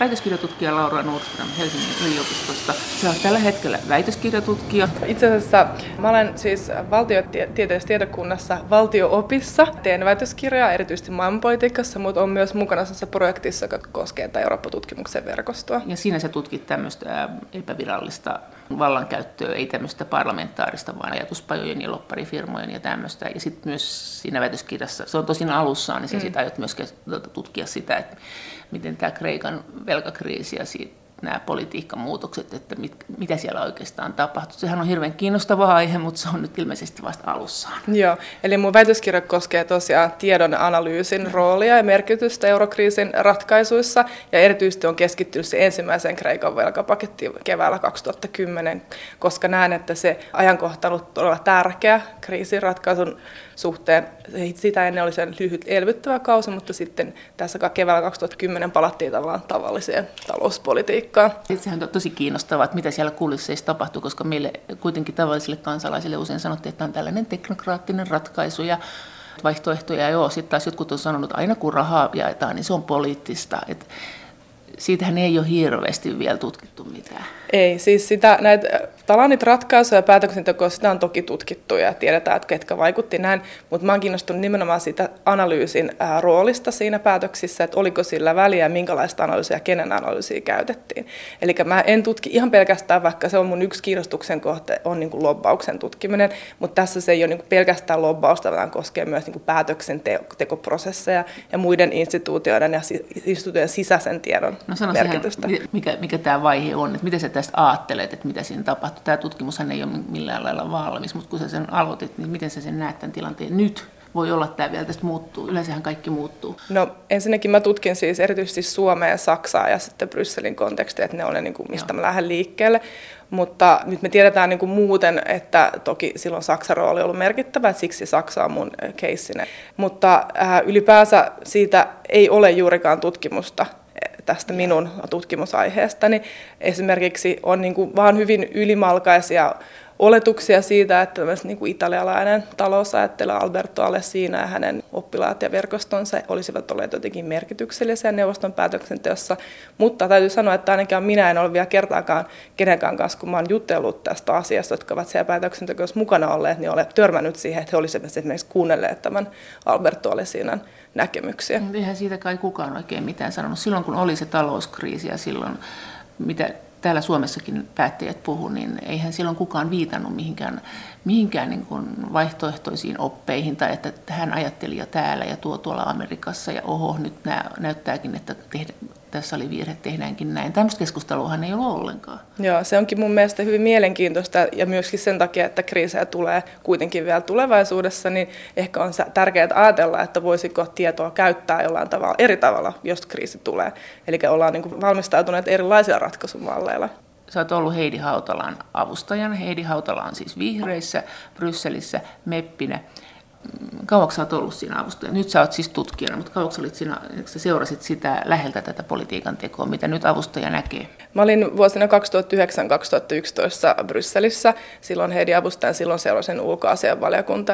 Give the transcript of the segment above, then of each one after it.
väitöskirjatutkija Laura Nordström Helsingin yliopistosta. Sä oot tällä hetkellä väitöskirjatutkija. Itse asiassa mä olen siis valtiotieteellisessä tiedokunnassa valtioopissa. Teen väitöskirjaa erityisesti maailmanpolitiikassa, mutta on myös mukana projektissa, joka koskee tätä Eurooppa-tutkimuksen verkostoa. Ja siinä sä tutkit tämmöistä epävirallista vallankäyttöä, ei tämmöistä parlamentaarista, vaan ajatuspajojen ja lopparifirmojen ja tämmöistä. Ja sitten myös siinä väitöskirjassa, se on tosin alussaan, niin sä mm. sit aiot myös tutkia sitä, että miten tämä Kreikan velkakriisi ja siitä nämä politiikkamuutokset, että mit, mitä siellä oikeastaan tapahtuu. Sehän on hirveän kiinnostava aihe, mutta se on nyt ilmeisesti vasta alussaan. Joo, eli mun väitöskirja koskee tosiaan tiedon analyysin roolia ja merkitystä eurokriisin ratkaisuissa, ja erityisesti on keskittynyt se ensimmäiseen Kreikan velkapakettiin keväällä 2010, koska näen, että se ajankohta on ollut todella tärkeä kriisin ratkaisun suhteen. Sitä ennen oli sen lyhyt elvyttävä kausi, mutta sitten tässä keväällä 2010 palattiin tavallaan tavalliseen talouspolitiikkaan. Sehän on tosi kiinnostavaa, että mitä siellä kulisseissa tapahtuu, koska meille kuitenkin tavallisille kansalaisille usein sanottiin, että on tällainen teknokraattinen ratkaisu ja vaihtoehtoja joo. Sitten taas jotkut on sanonut, että aina kun rahaa jaetaan, niin se on poliittista. Että siitähän ei ole hirveästi vielä tutkittu mitään. Ei, siis sitä, näitä Talanit ratkaisuja ja päätöksentekoa, sitä on toki tutkittu ja tiedetään, että ketkä vaikutti näin, mutta mä oon kiinnostunut nimenomaan siitä analyysin roolista siinä päätöksissä, että oliko sillä väliä ja minkälaista analyysiä ja kenen analyysiä käytettiin. Eli mä en tutki ihan pelkästään, vaikka se on mun yksi kiinnostuksen kohte, on niin kuin lobbauksen tutkiminen, mutta tässä se ei ole niin kuin pelkästään lobbausta, vaan koskee myös niin kuin päätöksentekoprosesseja ja muiden instituutioiden ja instituutioiden sisäisen tiedon no merkitystä. mikä, mikä tämä vaihe on, että miten sä tästä ajattelet, että mitä siinä tapahtuu? Tämä tutkimushan ei ole millään lailla valmis, mutta kun sä sen aloitit, niin miten sä sen näet tämän tilanteen nyt? Voi olla, että tämä vielä tästä muuttuu. Yleensähän kaikki muuttuu. No ensinnäkin mä tutkin siis erityisesti Suomea ja Saksaa ja sitten Brysselin kontekstia, että ne on ne, niin kuin, mistä Joo. mä lähden liikkeelle. Mutta nyt me tiedetään niin kuin muuten, että toki silloin Saksan rooli on ollut merkittävä, että siksi Saksa on mun keissinen. Mutta äh, ylipäänsä siitä ei ole juurikaan tutkimusta tästä minun tutkimusaiheestani. Esimerkiksi on niin kuin vaan hyvin ylimalkaisia oletuksia siitä, että niin kuin italialainen talousajattelu Alberto Alessina ja hänen oppilaat ja verkostonsa olisivat olleet jotenkin merkityksellisiä neuvoston päätöksenteossa. Mutta täytyy sanoa, että ainakaan minä en ole vielä kertaakaan kenenkään kanssa, kun olen jutellut tästä asiasta, jotka ovat siellä päätöksentekossa mukana olleet, niin olen törmännyt siihen, että he olisivat esimerkiksi kuunnelleet tämän Alberto Alessinan näkemyksiä. Eihän siitä kai kukaan oikein mitään sanonut. Silloin kun oli se talouskriisi ja silloin mitä täällä Suomessakin päättäjät puhu, niin eihän silloin kukaan viitannut mihinkään, mihinkään niin kuin vaihtoehtoisiin oppeihin tai että hän ajatteli jo täällä ja tuo tuolla Amerikassa ja oho, nyt näyttääkin, että tehdä, tässä oli virhe, tehdäänkin näin. Tämmöistä keskusteluahan ei ole ollenkaan. Joo, se onkin mun mielestä hyvin mielenkiintoista ja myöskin sen takia, että kriisejä tulee kuitenkin vielä tulevaisuudessa, niin ehkä on tärkeää ajatella, että voisiko tietoa käyttää jollain tavalla eri tavalla, jos kriisi tulee. Eli ollaan niin valmistautuneet erilaisilla ratkaisumalleilla. Sä oot ollut Heidi Hautalan avustajan. Heidi Hautala on siis vihreissä Brysselissä meppinä kauaksi olet ollut siinä avustajana? Nyt sä oot siis tutkijana, mutta kauaksi olit siinä, sä seurasit sitä läheltä tätä politiikan tekoa, mitä nyt avustaja näkee? Mä olin vuosina 2009-2011 Brysselissä. Silloin Heidi avustajan silloin seurasin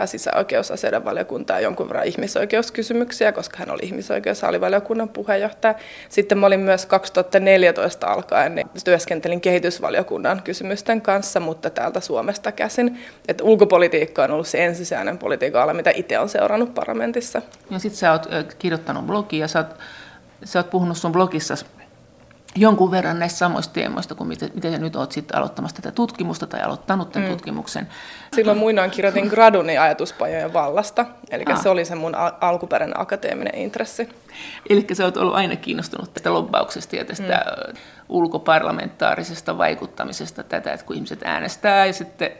sisäoikeusasioiden valiokuntaa ja jonkun verran ihmisoikeuskysymyksiä, koska hän oli ihmisoikeusalivaliokunnan puheenjohtaja. Sitten mä olin myös 2014 alkaen, niin työskentelin kehitysvaliokunnan kysymysten kanssa, mutta täältä Suomesta käsin. Että ulkopolitiikka on ollut se ensisijainen politiikan ala, mitä itse olen seurannut parlamentissa. Ja sitten sä oot kirjoittanut blogia, sä oot, sä oot puhunut sun blogissa jonkun verran näistä samoista teemoista kuin miten, miten nyt olet sitten aloittamassa tätä tutkimusta tai aloittanut tämän mm. tutkimuksen. Silloin muinoin kirjoitin graduni ajatuspajojen vallasta, eli ah. se oli se mun alkuperäinen akateeminen intressi. Eli sä oot ollut aina kiinnostunut tästä lobbauksesta ja tästä mm. ulkoparlamentaarisesta vaikuttamisesta, tätä, että kun ihmiset äänestää ja sitten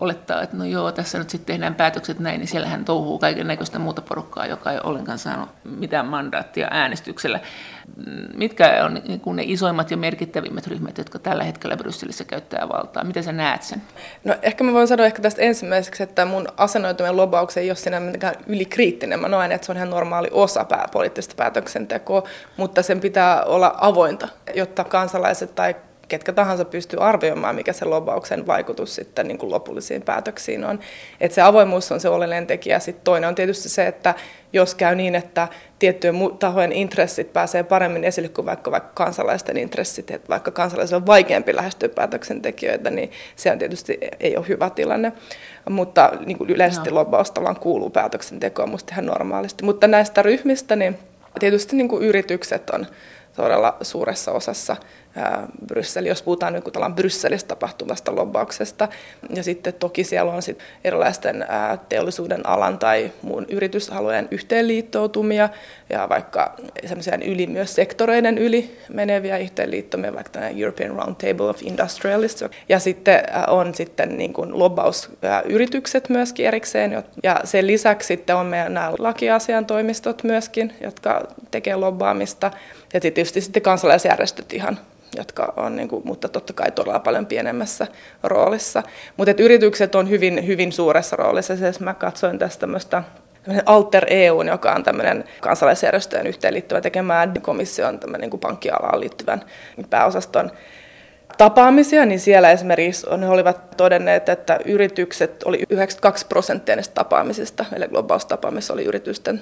olettaa, että no joo, tässä nyt sitten tehdään päätökset näin, niin siellähän touhuu kaiken näköistä muuta porukkaa, joka ei ollenkaan saanut mitään mandaattia äänestyksellä. Mitkä on niin kuin ne isoimmat ja merkittävimmät ryhmät, jotka tällä hetkellä Brysselissä käyttää valtaa? Miten sä näet sen? No ehkä mä voin sanoa ehkä tästä ensimmäiseksi, että mun asennoituminen lobaukseen ei ole siinä mitenkään ylikriittinen. Mä näen, että se on ihan normaali osa poliittista päätöksentekoa, mutta sen pitää olla avointa, jotta kansalaiset tai ketkä tahansa pystyy arvioimaan, mikä se lobauksen vaikutus sitten niin kuin lopullisiin päätöksiin on. Et se avoimuus on se oleellinen tekijä. Sitten toinen on tietysti se, että jos käy niin, että tiettyjen tahojen intressit pääsee paremmin esille kuin vaikka, vaikka kansalaisten intressit, että vaikka kansalaisilla on vaikeampi lähestyä päätöksentekijöitä, niin se on tietysti ei ole hyvä tilanne. Mutta niin kuin yleisesti no. lobbaus kuuluu päätöksentekoon musta ihan normaalisti. Mutta näistä ryhmistä, niin tietysti niin kuin yritykset on todella suuressa osassa Brysseli, jos puhutaan nyt niin Brysselissä tapahtuvasta lobbauksesta. Ja sitten toki siellä on sit erilaisten teollisuuden alan tai muun yrityshalujen yhteenliittoutumia ja vaikka semmoisia yli myös sektoreiden yli meneviä yhteenliittomia, vaikka tämä European Roundtable of Industrialists. Ja sitten on sitten niin kuin lobbausyritykset myöskin erikseen. Ja sen lisäksi sitten on meidän nämä lakiasiantoimistot myöskin, jotka tekee lobbaamista. Ja tietysti sitten kansalaisjärjestöt ihan jotka on, niin kuin, mutta totta kai todella paljon pienemmässä roolissa. Mutta yritykset on hyvin, hyvin suuressa roolissa. Siis mä katsoin tästä tämmöistä Alter EU, joka on tämmöinen kansalaisjärjestöjen yhteenliittyvä tekemään komission tämmöinen niin pankkialaan liittyvän pääosaston tapaamisia, niin siellä esimerkiksi ne olivat todenneet, että yritykset oli 92 prosenttia näistä tapaamisista, eli globaustapaamisissa oli yritysten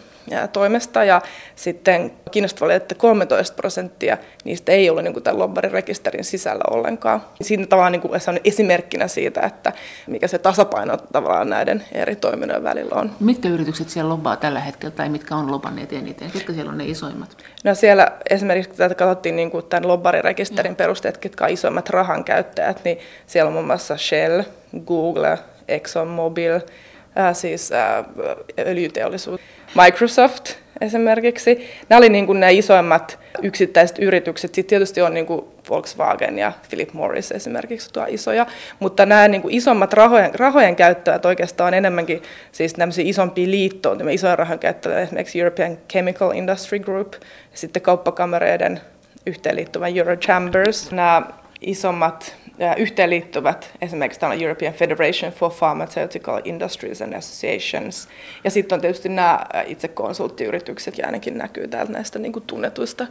toimesta, ja sitten kiinnostavaa oli, että 13 prosenttia niistä ei ollut niin tämän lobbarirekisterin sisällä ollenkaan. Siinä tavallaan niin kuin se on esimerkkinä siitä, että mikä se tasapaino tavallaan näiden eri toiminnojen välillä on. Mitkä yritykset siellä lobbaa tällä hetkellä, tai mitkä on lobanneet eniten? Ketkä siellä on ne isoimmat? No siellä esimerkiksi tätä katsottiin niin kuin tämän lobbarirekisterin perusteet, ketkä on isoimmat rahan käyttäjät, niin siellä on muun muassa Shell, Google, ExxonMobil, äh, siis äh, öljyteollisuus, Microsoft esimerkiksi. Nämä olivat niin kuin ne isoimmat yksittäiset yritykset. Sitten tietysti on niin kuin Volkswagen ja Philip Morris esimerkiksi tuo isoja, mutta nämä niin kuin isommat rahojen, rahojen käyttäjät oikeastaan enemmänkin siis isompia liittoon, isoja rahojen käyttäjät, esimerkiksi European Chemical Industry Group, ja sitten kauppakamereiden yhteenliittyvä Eurochambers. Nämä isommat yhteenliittyvät, esimerkiksi täällä European Federation for Pharmaceutical Industries and Associations. Ja sitten on tietysti nämä itse konsulttiyritykset, ja ainakin näkyy täältä näistä niin kuin tunnetuista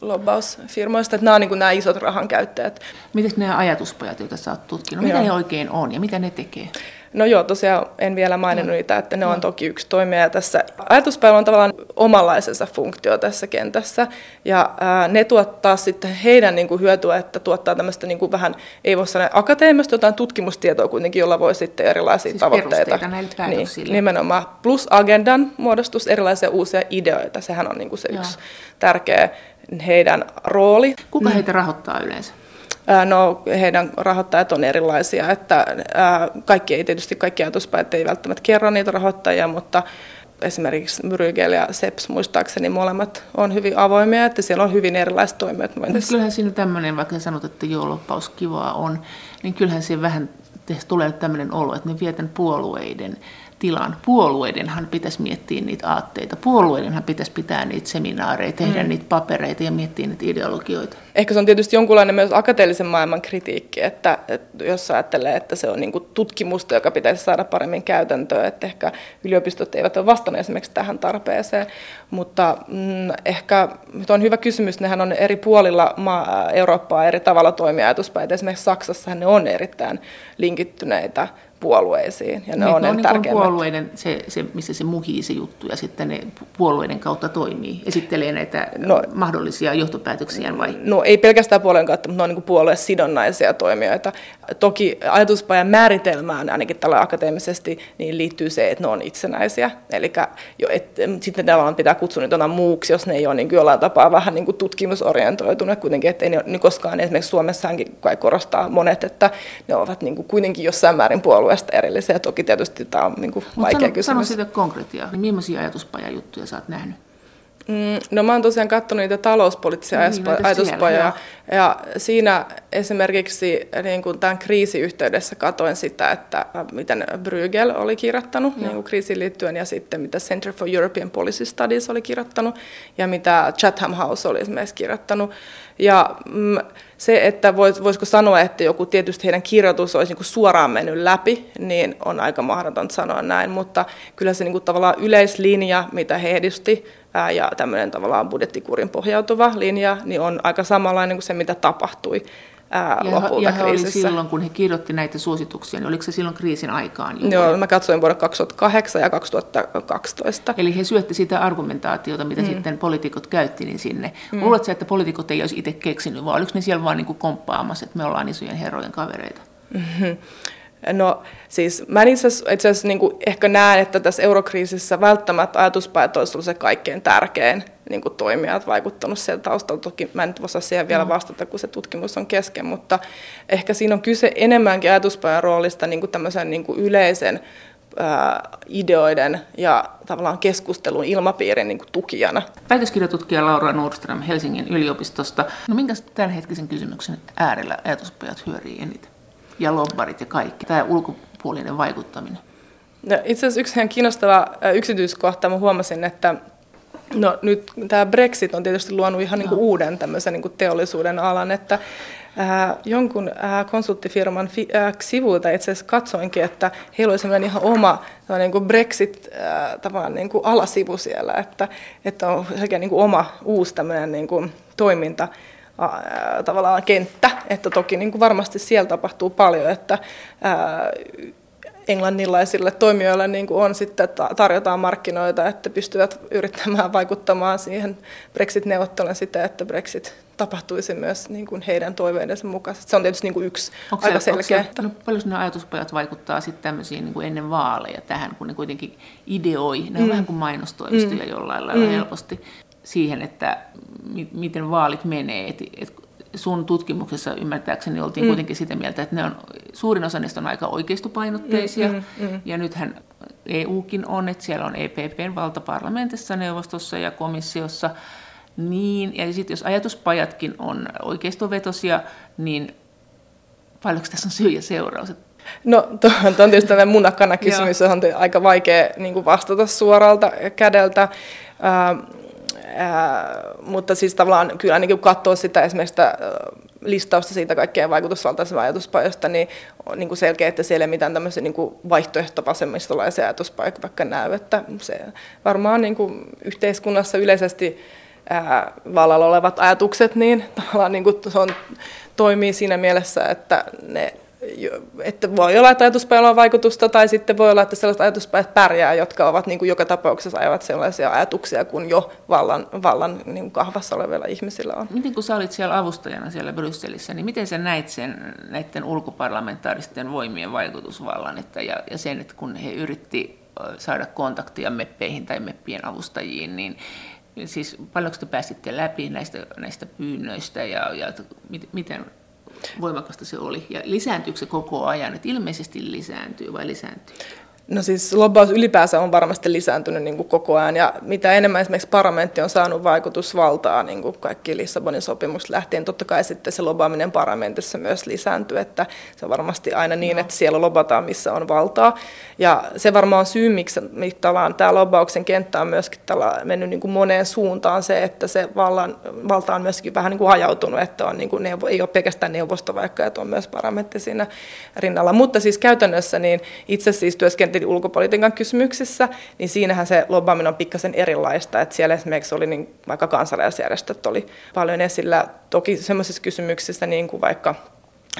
lobbausfirmoista, että nämä on niin kuin nämä isot rahan käyttäjät. Miten nämä ajatuspajat, joita sä oot tutkinut, mitä ne oikein on ja mitä ne tekee? No joo, tosiaan en vielä maininnut no. niitä, että ne on toki yksi toimija tässä. Ajatuspäivä on tavallaan omanlaisensa funktio tässä kentässä, ja ää, ne tuottaa sitten heidän niin kuin hyötyä, että tuottaa tämmöistä niin kuin vähän, ei voi sanoa akateemista, jotain tutkimustietoa kuitenkin, jolla voi sitten erilaisia siis tavoitteita. Niin, nimenomaan. Plus agendan muodostus, erilaisia uusia ideoita, sehän on niin kuin se joo. yksi tärkeä heidän rooli. Kuka heitä rahoittaa yleensä? No, heidän rahoittajat on erilaisia, että kaikki ei tietysti kaikki ajatuspäät ei välttämättä kerro niitä rahoittajia, mutta esimerkiksi Brygel ja Seps muistaakseni molemmat on hyvin avoimia, että siellä on hyvin erilaiset toimijat. Mutta kyllähän siinä tämmöinen, vaikka sanot, että joo, loppaus kivaa on, niin kyllähän siinä vähän tulee tämmöinen olo, että ne vietän puolueiden tilan. Puolueidenhan pitäisi miettiä niitä aatteita. Puolueidenhan pitäisi pitää niitä seminaareja, tehdä mm. niitä papereita ja miettiä niitä ideologioita. Ehkä se on tietysti jonkunlainen myös akateellisen maailman kritiikki, että, että jos ajattelee, että se on niin kuin tutkimusta, joka pitäisi saada paremmin käytäntöön, että ehkä yliopistot eivät ole vastanneet esimerkiksi tähän tarpeeseen. Mutta mm, ehkä on hyvä kysymys, nehän on eri puolilla maa, Eurooppaa eri tavalla toimia ajatuspäitä. Esimerkiksi Saksassa ne on erittäin linkittyneitä puolueisiin. Ja ne, niin, on ne on niin puolueiden, se, se, missä se muhii se juttu, ja sitten ne puolueiden kautta toimii, esittelee näitä no, mahdollisia johtopäätöksiä vai? No ei pelkästään puolueen kautta, mutta ne on niin puoluesidonnaisia toimijoita. Toki ajatuspajan määritelmään ainakin tällä akateemisesti niin liittyy se, että ne on itsenäisiä. Eli sitten tavallaan pitää kutsua niitä muuksi, jos ne ei ole niin jollain tapaa vähän niin kuin tutkimusorientoituneet kuitenkin, että ei ne, niin koskaan esimerkiksi Suomessakin kai korostaa monet, että ne ovat niin kuin kuitenkin jossain määrin puolueesta erillisiä. Toki tietysti tämä on niin kuin vaikea sano, kysymys. Sano siitä konkretiaa. Millaisia ajatuspaja-juttuja sä oot nähnyt? Mm, no mä oon tosiaan katsonut niitä talouspoliittisia no, niin, ajatuspajoja. Ja siinä esimerkiksi niin kuin tämän kriisiyhteydessä katoin sitä, että miten Bruegel oli kirjoittanut niin kuin kriisiin liittyen ja sitten mitä Center for European Policy Studies oli kirjoittanut ja mitä Chatham House oli esimerkiksi kirjoittanut. Ja mm, se, että voisiko sanoa, että joku tietysti heidän kirjoitus olisi niin suoraan mennyt läpi, niin on aika mahdotonta sanoa näin, mutta kyllä se niin kuin tavallaan yleislinja, mitä he edisti, ja tämmöinen tavallaan budjettikurin pohjautuva linja, niin on aika samanlainen kuin se, mitä tapahtui ää, ja, lopulta ja kriisissä. Oli silloin, kun he kirjoitti näitä suosituksia, niin oliko se silloin kriisin aikaan? Juuri? Joo, mä katsoin vuonna 2008 ja 2012. Eli he syötti sitä argumentaatiota, mitä mm. sitten poliitikot käytti, niin sinne. Mm. Luuletko että poliitikot ei olisi itse keksinyt, vai oliko ne siellä vaan niin kuin komppaamassa, että me ollaan isojen herrojen kavereita? Mm-hmm. No siis mä itse asiassa niin ehkä näen, että tässä eurokriisissä välttämättä ajatuspajat olisi ollut se kaikkein tärkein niin kuin toimijat vaikuttanut sieltä taustalta. Toki mä en nyt osaa siihen vielä vastata, kun se tutkimus on kesken, mutta ehkä siinä on kyse enemmänkin ajatuspajan roolista niin kuin tämmöisen niin kuin yleisen ää, ideoiden ja tavallaan keskustelun ilmapiirin niin kuin tukijana. Väitöskirjatutkija Laura Nordström Helsingin yliopistosta. No minkä tämänhetkisen kysymyksen äärellä ajatuspajat hyörii eniten? Ja lobbarit ja kaikki, tämä ulkopuolinen vaikuttaminen. No, itse asiassa yksi ihan kiinnostava yksityiskohta, mä huomasin, että No nyt tämä Brexit on tietysti luonut ihan niin kuin uuden tämmöisen niin kuin teollisuuden alan, että ää, jonkun ää, konsulttifirman fi, ää, sivuilta itse asiassa katsoinkin, että heillä oli sellainen ihan oma niin kuin Brexit ää, tavallaan niin kuin alasivu siellä, että, että on sekä niin kuin oma uusi tämmöinen niin kuin toiminta, ää, tavallaan kenttä, että toki niin kuin varmasti siellä tapahtuu paljon, että ää, englannilaisille toimijoille niin kuin on sitten, että tarjotaan markkinoita, että pystyvät yrittämään vaikuttamaan siihen Brexit-neuvotteluun sitä, että Brexit tapahtuisi myös niin kuin heidän toiveidensa mukaisesti. Se on tietysti niin kuin yksi onko aika se, selkeä. Onko se, no, paljon ne ajatuspajat vaikuttaa sitten tämmöisiin niin kuin ennen vaaleja tähän, kun ne kuitenkin ideoi, ne on mm. vähän kuin mainostoimistoja mm. jollain lailla mm. helposti siihen, että miten vaalit menee. Et, et sun tutkimuksessa ymmärtääkseni oltiin mm. kuitenkin sitä mieltä, että ne on, suurin osa niistä on aika oikeistopainotteisia, mm, mm, mm. ja nythän EUkin on, että siellä on EPPn valta parlamentissa, neuvostossa ja komissiossa, niin, ja sitten jos ajatuspajatkin on oikeistovetosia, niin paljonko tässä on syy ja seuraus? No, tuo on tietysti tämmöinen munakana kysymys, johon on aika vaikea niin vastata suoralta kädeltä. Äh, Mutta siis tavallaan kyllä niin katsoo sitä esimerkiksi listausta siitä kaikkein vaikutusvaltaisesta ajatuspajasta, niin on niin kuin selkeä, että siellä ei mitään tämmöisiä niin vaihtoehtovasemmistolaisia ajatuspaikkoja vaikka näy, että se varmaan niin kuin yhteiskunnassa yleisesti ää, vallalla olevat ajatukset, niin tavallaan niin kuin se on, toimii siinä mielessä, että ne että voi olla, että ajatuspäivä on vaikutusta, tai sitten voi olla, että sellaiset ajatuspäivät pärjää, jotka ovat niin kuin joka tapauksessa ajavat sellaisia ajatuksia kuin jo vallan, vallan niin kuin kahvassa olevilla ihmisillä on. Miten kun sä olit siellä avustajana siellä Brysselissä, niin miten sä näit sen näiden ulkoparlamentaaristen voimien vaikutusvallan että, ja, ja sen, että kun he yritti saada kontaktia meppeihin tai meppien avustajiin, niin siis paljonko te pääsitte läpi näistä, näistä pyynnöistä ja, ja miten voimakasta se oli? Ja lisääntyykö se koko ajan? Että ilmeisesti lisääntyy vai lisääntyy? No siis lobbaus ylipäänsä on varmasti lisääntynyt niin kuin koko ajan ja mitä enemmän esimerkiksi parlamentti on saanut vaikutusvaltaa niin kuin kaikki Lissabonin sopimukset lähtien, totta kai sitten se lobaaminen parlamentissa myös lisääntyy, että se on varmasti aina niin, no. että siellä lobataan missä on valtaa ja se varmaan on syy, miksi, miksi tämä lobauksen kenttä on myöskin tällä mennyt niin kuin moneen suuntaan se, että se vallan, valta on myöskin vähän niin kuin hajautunut, että on niin kuin neuvo, ei ole pelkästään neuvosto vaikka, että on myös parlamentti siinä rinnalla, mutta siis käytännössä niin itse siis työskentelin työskenteli ulkopolitiikan kysymyksissä, niin siinähän se lobbaaminen on pikkasen erilaista. Että siellä esimerkiksi oli niin, vaikka kansalaisjärjestöt oli paljon esillä. Toki sellaisissa kysymyksissä niin kuin vaikka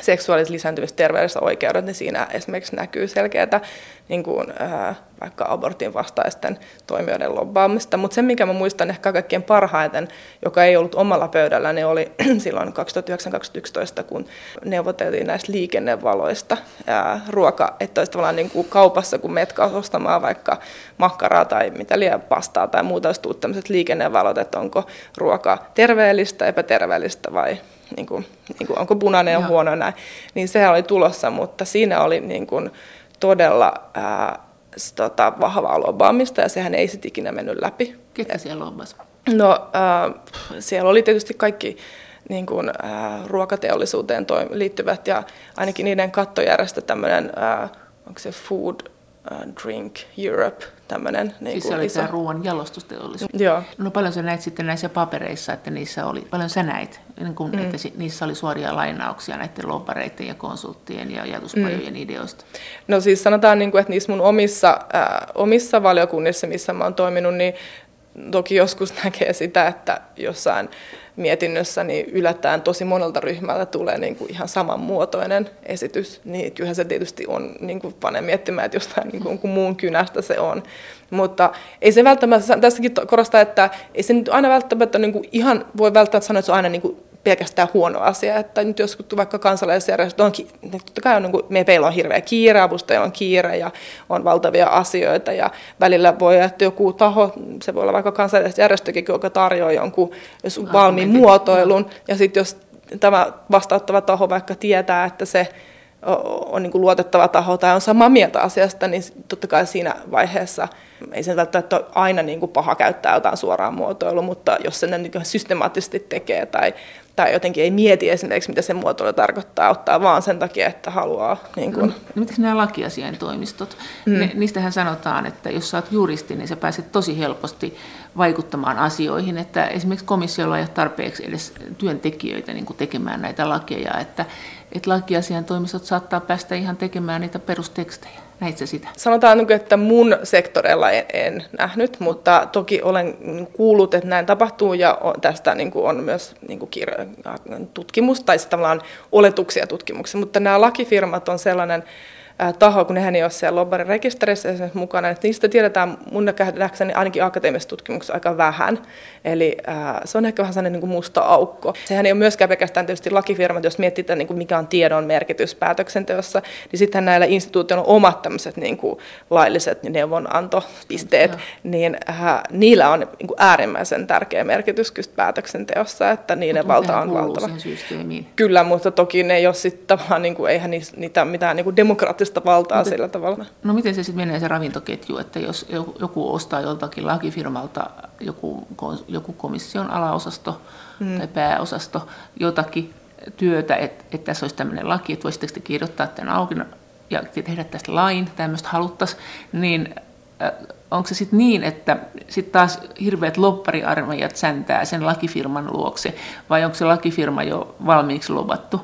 seksuaalis lisääntyvistä terveydessä oikeudet, niin siinä esimerkiksi näkyy selkeää niin kuin, äh, vaikka abortin vastaisten toimijoiden lobbaamista. Mutta se, mikä mä muistan ehkä kaikkein parhaiten, joka ei ollut omalla pöydällä, niin oli silloin 2009-2011, kun neuvoteltiin näistä liikennevaloista ja ruoka, että olisi tavallaan niin kuin kaupassa, kun menet ostamaan vaikka makkaraa tai mitä liian pastaa tai muuta, olisi tullut tämmöiset liikennevalot, että onko ruoka terveellistä, epäterveellistä vai niin kuin, niin kuin, onko punainen ja huono näin, niin sehän oli tulossa, mutta siinä oli niin kuin todella ää, tota, vahvaa lobaamista ja sehän ei sitten ikinä mennyt läpi. Ketä siellä lobbasi? No ää, siellä oli tietysti kaikki niin kuin, ää, ruokateollisuuteen liittyvät ja ainakin niiden kattojärjestö tämmöinen, ää, onko se Food Drink Europe, tämmöinen niin siis se oli iso... tämä ruoan jalostusteollisuus. Joo. No paljon sä näit sitten näissä papereissa, että niissä oli, paljon sä näit, niin kun, mm. että niissä oli suoria lainauksia näiden lobbareiden ja konsulttien ja ajatuspajojen mm. ideoista? No siis sanotaan, niin kuin, että niissä mun omissa, äh, omissa valiokunnissa, missä mä oon toiminut, niin toki joskus näkee sitä, että jossain mietinnössä niin yllättäen tosi monelta ryhmältä tulee niin kuin ihan samanmuotoinen esitys, niin kyllähän se tietysti on, niin kuin panee miettimään, että jostain niin kuin muun kynästä se on. Mutta ei se välttämättä, tässäkin korostaa, että ei se nyt aina välttämättä niin kuin ihan voi välttämättä sanoa, että se on aina niin kuin pelkästään huono asia. Että nyt jos vaikka kansalaisjärjestöt on, totta kai on, niin kuin, meillä on hirveä kiire, avustajilla on kiire ja on valtavia asioita ja välillä voi että joku taho, se voi olla vaikka kansalaisjärjestökin, joka tarjoaa jonkun valmiin muotoilun ja sitten jos tämä vastauttava taho vaikka tietää, että se on niin kuin luotettava taho tai on samaa mieltä asiasta, niin totta kai siinä vaiheessa ei sen välttämättä ole aina niin kuin paha käyttää jotain suoraa muotoilua, mutta jos sen niin systemaattisesti tekee tai tai jotenkin ei mieti esimerkiksi, mitä se muotoilu tarkoittaa, ottaa vaan sen takia, että haluaa. Niin kun... no, miten nämä lakiasiain toimistot? Mm. Ne, niistähän sanotaan, että jos sä oot juristi, niin sä pääset tosi helposti vaikuttamaan asioihin, että esimerkiksi komissiolla ei ole tarpeeksi edes työntekijöitä niin kuin tekemään näitä lakeja, että, että lakiasian toimistot saattaa päästä ihan tekemään niitä perustekstejä. Näitkö sitä? Sanotaan, niin että mun sektoreilla en, en nähnyt, mutta toki olen kuullut, että näin tapahtuu ja tästä niin on myös niin kirjo, tutkimus tai tavallaan oletuksia tutkimuksessa. Mutta nämä lakifirmat on sellainen taho, kun nehän ei ole siellä lobbarin rekisterissä mukana, että niistä tiedetään mun nähdäkseni ainakin akateemisessa tutkimuksessa aika vähän. Eli äh, se on ehkä vähän sellainen niin kuin musta aukko. Sehän ei ole myöskään pelkästään tietysti lakifirmat, jos mietitään niin kuin mikä on tiedon merkitys päätöksenteossa, niin sitten näillä instituutioilla on omat tämmöiset niin kuin lailliset neuvonantopisteet, ja. niin äh, niillä on niin kuin äärimmäisen tärkeä merkitys päätöksenteossa, että niiden mutta valta on valtava. Kyllä, mutta toki ne ei ole sitten tavallaan, niin kuin, eihän niitä mitään niin kuin demokraattista valtaa mutta, sillä tavalla. No miten se sitten menee se ravintoketju, että jos joku ostaa joltakin lakifirmalta joku joku komission alaosasto mm. tai pääosasto jotakin työtä, että, että tässä olisi tämmöinen laki, että voisitteko te kirjoittaa tämän auki ja tehdä tästä lain, tämmöistä haluttaisiin, niin äh, onko se sitten niin, että sitten taas hirveät loppariarmeijat säntää sen lakifirman luokse, vai onko se lakifirma jo valmiiksi lobattu,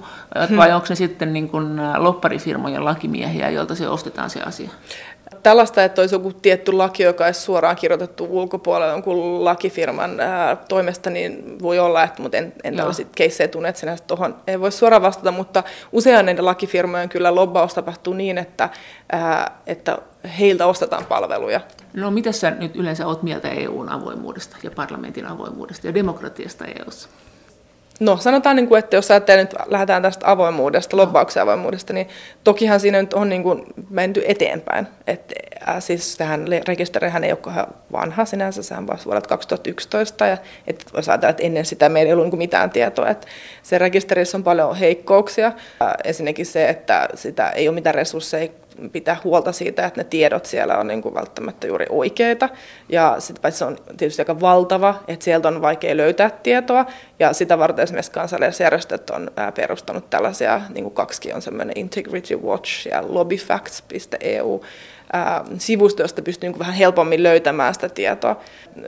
hmm. vai onko se sitten niin kuin äh, lopparifirmojen lakimiehiä, joilta se ostetaan se asia? tällaista, että olisi joku tietty laki, joka olisi suoraan kirjoitettu ulkopuolella jonkun lakifirman ää, toimesta, niin voi olla, että mutta en, en tällaisia keissejä tunne, että sinänsä tuohon ei voi suoraan vastata, mutta usein näiden lakifirmojen kyllä lobbaus tapahtuu niin, että, ää, että heiltä ostetaan palveluja. No mitä sä nyt yleensä olet mieltä EUn avoimuudesta ja parlamentin avoimuudesta ja demokratiasta EUssa? No sanotaan, niin kuin, että jos ajattelee nyt lähdetään tästä avoimuudesta, lobbauksen avoimuudesta, niin tokihan siinä nyt on niin kuin menty eteenpäin. Et, äh, siis tähän rekisterihän ei ole vanha sinänsä, sehän vasta vuodelta 2011. Ja, et jos ajatellaan, että ennen sitä meillä ei ollut niin mitään tietoa, että se rekisterissä on paljon heikkouksia. Äh, ensinnäkin se, että sitä ei ole mitään resursseja pitää huolta siitä, että ne tiedot siellä on niin kuin välttämättä juuri oikeita. Ja sitten se on tietysti aika valtava, että sieltä on vaikea löytää tietoa. Ja sitä varten esimerkiksi kansallisjärjestöt on perustanut tällaisia, niin kuin kaksi on semmoinen Integrity Watch ja lobbyfacts.eu, sivusto, josta pystyy niin vähän helpommin löytämään sitä tietoa.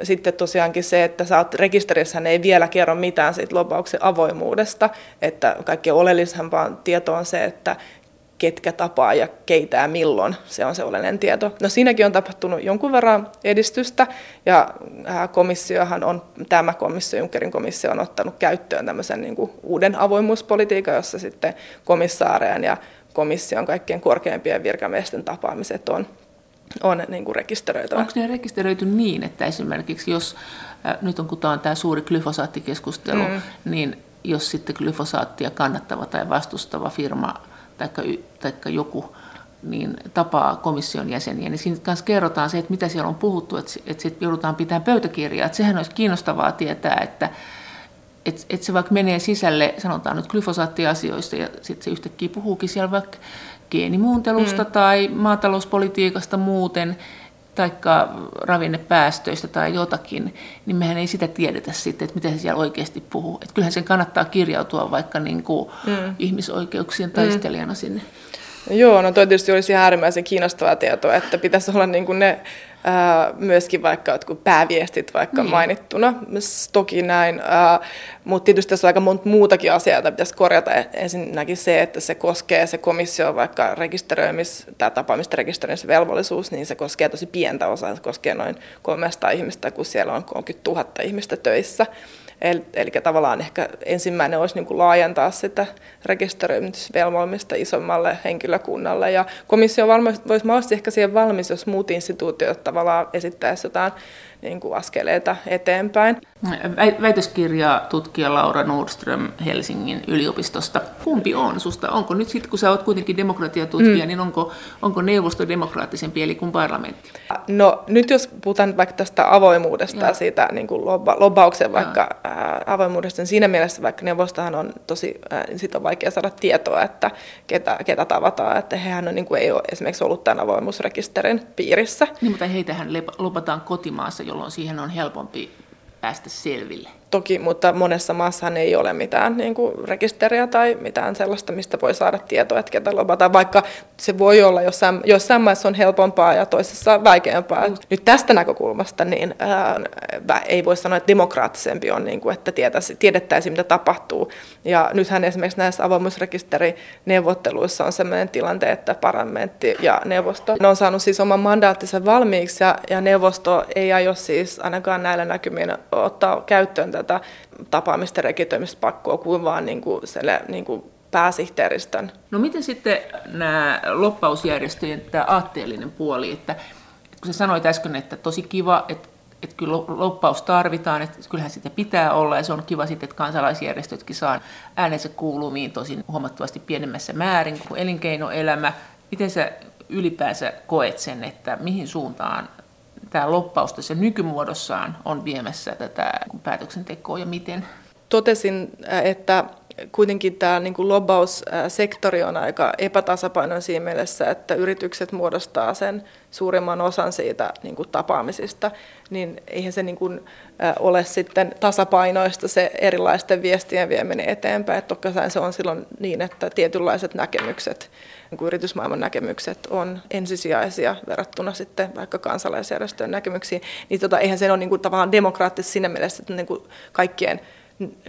Sitten tosiaankin se, että sä oot rekisterissä, ei vielä kerro mitään siitä lobauksen avoimuudesta, että kaikkein oleellisempaa tietoa on se, että ketkä tapaa ja keitä ja milloin, se on se oleellinen tieto. No siinäkin on tapahtunut jonkun verran edistystä ja komissiohan on, tämä komissio, Junckerin komissio on ottanut käyttöön tämmöisen niin kuin uuden avoimuuspolitiikan, jossa sitten komissaareen ja komission kaikkien korkeimpien virkamiesten tapaamiset on on niin kuin rekisteröitävä. Onko ne rekisteröity niin, että esimerkiksi jos, äh, nyt on kun tämä on tämä suuri glyfosaattikeskustelu, mm. niin jos sitten glyfosaattia kannattava tai vastustava firma tai joku niin tapaa komission jäseniä, niin siinä kanssa kerrotaan se, että mitä siellä on puhuttu, että, että sitten joudutaan pitämään pöytäkirjaa. Että sehän olisi kiinnostavaa tietää, että, että, että se vaikka menee sisälle, sanotaan nyt glyfosaattiasioista, ja sitten se yhtäkkiä puhuukin siellä vaikka geenimuuntelusta mm. tai maatalouspolitiikasta muuten, taikka ravinnepäästöistä tai jotakin, niin mehän ei sitä tiedetä sitten, että mitä se siellä oikeasti puhuu. Että kyllähän sen kannattaa kirjautua vaikka niin kuin mm. ihmisoikeuksien taistelijana mm. sinne. Joo, no toi tietysti olisi äärimmäisen kiinnostavaa tietoa, että pitäisi olla niin kuin ne myöskin vaikka jotkut pääviestit vaikka niin. mainittuna. Toki näin, mutta tietysti tässä on aika monta muutakin asiaa, jota pitäisi korjata. Ensinnäkin se, että se koskee se komissio vaikka rekisteröimis- tai tapaamista rekisteröimisvelvollisuus, niin se koskee tosi pientä osaa, se koskee noin 300 ihmistä, kun siellä on 30 000 ihmistä töissä. Eli, eli tavallaan ehkä ensimmäinen olisi niin kuin laajentaa sitä rekisteröimisvelvolmista isommalle henkilökunnalle. Ja komissio varmasti voisi mahdollisesti ehkä siihen valmis, jos muut instituutiot tavallaan esittäisi jotain niin kuin askeleita eteenpäin. Väitöskirja tutkija Laura Nordström Helsingin yliopistosta. Kumpi on susta? Onko nyt sitten, kun sä oot kuitenkin demokratiatutkija, mm. niin onko, onko neuvosto demokraattisempi eli kuin parlamentti? No nyt jos puhutaan vaikka tästä avoimuudesta ja, siitä niin kuin lobba, lobbauksen vaikka ää, avoimuudesta, niin siinä mielessä vaikka neuvostohan on tosi, ää, sit on vaikea saada tietoa, että ketä, ketä tavataan, että hehän on, niin kuin, ei ole esimerkiksi ollut tämän avoimuusrekisterin piirissä. Niin, mutta heitähän lopataan kotimaassa, jolloin siihen on helpompi päästä selville toki, mutta monessa maassa ei ole mitään niin kuin rekisteriä tai mitään sellaista, mistä voi saada tietoa, että ketä lobataan, vaikka se voi olla jossain, jossain maissa on helpompaa ja toisessa vaikeampaa. Mm. Nyt tästä näkökulmasta niin ää, ei voi sanoa, että demokraattisempi on, niin kuin, että tietäisi, tiedettäisiin, mitä tapahtuu. Ja nythän esimerkiksi näissä avoimuusrekisterineuvotteluissa on sellainen tilante, että parlamentti ja neuvosto ne on saanut siis oman mandaattinsa valmiiksi ja, ja neuvosto ei aio siis ainakaan näillä näkymin ottaa käyttöön tätä tapaamista rekisteröimispakkoa kuin vaan niin kuin selle, niin kuin pääsihteeristön. No miten sitten nämä loppausjärjestöjen tämä aatteellinen puoli, että, että kun sä sanoit äsken, että tosi kiva, että että kyllä loppaus tarvitaan, että kyllähän sitä pitää olla ja se on kiva sitten, että kansalaisjärjestötkin saa äänensä kuulumiin tosin huomattavasti pienemmässä määrin kuin elinkeinoelämä. Miten sä ylipäänsä koet sen, että mihin suuntaan tämä loppaus tässä nykymuodossaan on viemässä tätä päätöksentekoa ja miten? Totesin, että kuitenkin tämä niin kuin lobbaussektori on aika epätasapainoinen siinä mielessä, että yritykset muodostaa sen suurimman osan siitä niin kuin tapaamisista, niin eihän se niin kuin, ole sitten tasapainoista se erilaisten viestien vieminen eteenpäin. Toki se on silloin niin, että tietynlaiset näkemykset niin kuin yritysmaailman näkemykset on ensisijaisia verrattuna sitten vaikka kansalaisjärjestöjen näkemyksiin, niin tota, eihän se ole niin kuin tavallaan demokraattista siinä mielessä, että niin kuin kaikkien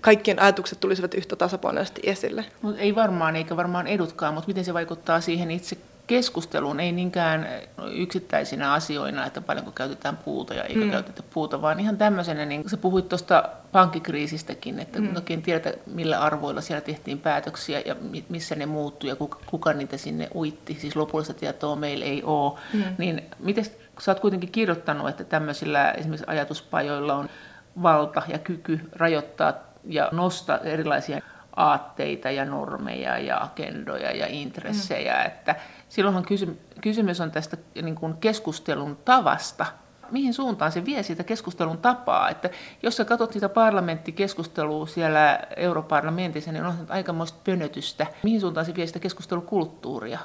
kaikkien ajatukset tulisivat yhtä tasapainoisesti esille. Mut ei varmaan, eikä varmaan edutkaan, mutta miten se vaikuttaa siihen itse keskusteluun, ei niinkään yksittäisinä asioina, että paljonko käytetään puuta ja eikä mm. käytetä puuta, vaan ihan tämmöisenä, niin sä puhuit tuosta pankkikriisistäkin, että mm. oikein tiedetä, millä arvoilla siellä tehtiin päätöksiä ja missä ne muuttui ja kuka, kuka niitä sinne uitti, siis lopullista tietoa meillä ei ole, mm. niin miten sä oot kuitenkin kirjoittanut, että tämmöisillä esimerkiksi ajatuspajoilla on valta ja kyky rajoittaa ja nostaa erilaisia aatteita ja normeja ja agendoja ja intressejä, mm. että silloinhan kysymys on tästä niin kuin keskustelun tavasta, mihin suuntaan se vie siitä keskustelun tapaa. Että jos sä katsot sitä parlamenttikeskustelua siellä europarlamentissa, niin on aikamoista pönötystä. Mihin suuntaan se vie sitä keskustelukulttuuria?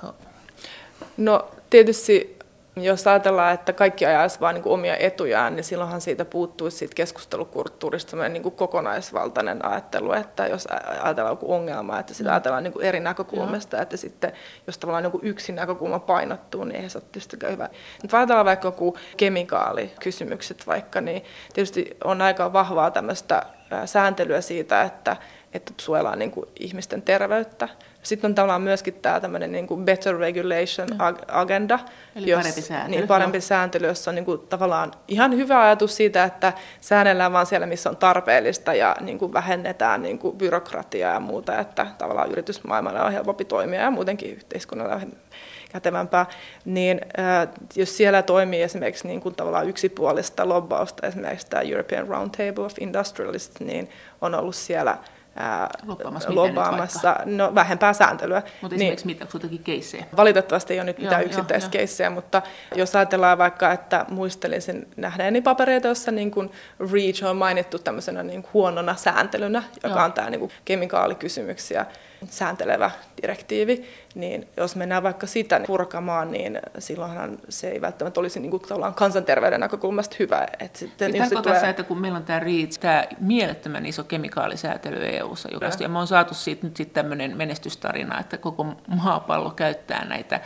No tietysti jos ajatellaan, että kaikki ajaisi vain niin omia etujaan, niin silloinhan siitä puuttuisi siitä keskustelukulttuurista niin kuin kokonaisvaltainen ajattelu, että jos ajatellaan joku ongelma, että sitä mm. ajatellaan niin kuin eri näkökulmasta, Joo. että sitten jos tavallaan niin kuin yksi näkökulma painottuu, niin ei se ole tietysti hyvä. Nyt ajatellaan vaikka joku kemikaalikysymykset vaikka, niin tietysti on aika vahvaa tämmöistä sääntelyä siitä, että, että suojellaan niin kuin ihmisten terveyttä, sitten on tavallaan myöskin tämä tämmöinen niin kuin better regulation agenda. Eli jos, parempi sääntely. Niin, parempi sääntely, jossa on niin kuin, tavallaan ihan hyvä ajatus siitä, että säännellään vain siellä, missä on tarpeellista ja niin kuin vähennetään niin kuin byrokratiaa ja muuta, että tavallaan yritysmaailmalla on helpompi toimia ja muutenkin yhteiskunnalla on kätevämpää, niin äh, jos siellä toimii esimerkiksi niin kuin tavallaan yksipuolista lobbausta, esimerkiksi tämä European Roundtable of Industrialists, niin on ollut siellä – lobbaamassa no, vähempää sääntelyä. Mutta niin, esimerkiksi mitä, onko keissejä? Valitettavasti ei ole nyt mitään yksittäistä keissejä, mutta jos ajatellaan vaikka, että muistelisin nähneeni papereita, joissa niin kuin REACH on mainittu tämmöisenä niin kuin huonona sääntelynä, joka joo. on tämä niin kuin kemikaalikysymyksiä sääntelevä direktiivi, niin jos mennään vaikka sitä purkamaan, niin silloinhan se ei välttämättä olisi niin kuin, kansanterveyden näkökulmasta hyvä. Että sitten, jos tulee... se, että kun meillä on tämä REACH, tämä mielettömän iso kemikaalisäätely EU-ssa, ja me on saatu siitä nyt sitten tämmöinen menestystarina, että koko maapallo käyttää näitä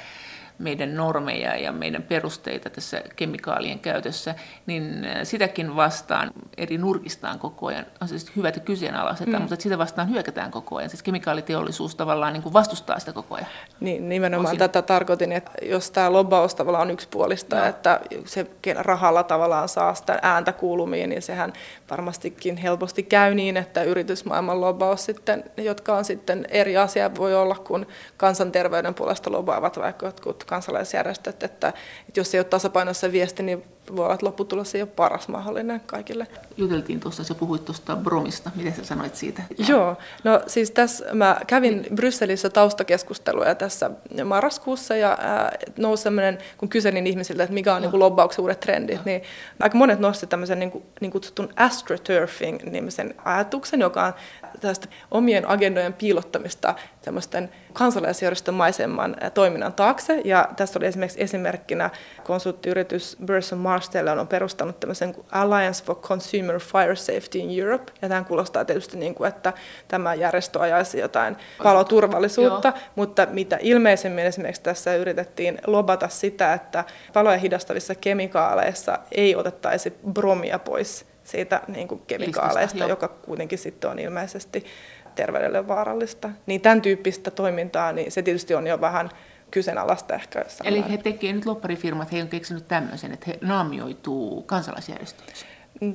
meidän normeja ja meidän perusteita tässä kemikaalien käytössä, niin sitäkin vastaan eri nurkistaan koko ajan. On se hyvä, että kyseenalaistetaan, mm. mutta sitä vastaan hyökätään koko ajan. Siis kemikaaliteollisuus tavallaan niin kuin vastustaa sitä koko ajan. Niin, nimenomaan Osin. tätä tarkoitin, että jos tämä lobbaus tavallaan on yksipuolista, no. että se rahalla tavallaan saa sitä ääntä kuulumiin, niin sehän varmastikin helposti käy niin, että yritysmaailman lobbaus sitten, jotka on sitten eri asia voi olla kuin kansanterveyden puolesta lobbaavat vaikka jotkut kansalaisjärjestöt, että, että jos ei ole tasapainossa viesti, niin voi olla, että lopputulos ei ole paras mahdollinen kaikille. Juteltiin tuossa, sä puhuit tuosta bromista. Miten sä sanoit siitä? Joo, no siis tässä mä kävin Brysselissä taustakeskusteluja tässä marraskuussa ja ää, nousi sellainen, kun kyselin ihmisiltä, että mikä on niin lobbauksen uudet trendit, Joo. niin aika monet nosti tämmöisen niin, kuin, niin kutsutun astroturfing-nimisen ajatuksen, joka on tästä omien agendojen piilottamista tämmöisten kansalaisjärjestömaisemman toiminnan taakse. Ja tässä oli esimerkiksi esimerkkinä konsulttiyritys Burson Marsteller on perustanut tämmöisen Alliance for Consumer Fire Safety in Europe. Ja tämä kuulostaa tietysti niin kuin, että tämä järjestö ajaisi jotain paloturvallisuutta, Joo. mutta mitä ilmeisemmin esimerkiksi tässä yritettiin lobata sitä, että paloja hidastavissa kemikaaleissa ei otettaisi bromia pois siitä niin kuin kemikaaleista, Listasta, joka kuitenkin sitten on ilmeisesti terveydelle vaarallista. Niin tämän tyyppistä toimintaa, niin se tietysti on jo vähän kyseenalaista ehkä. Eli he tekevät nyt lopparifirmat, he on keksinyt tämmöisen, että he naamioituu kansalaisjärjestöihin.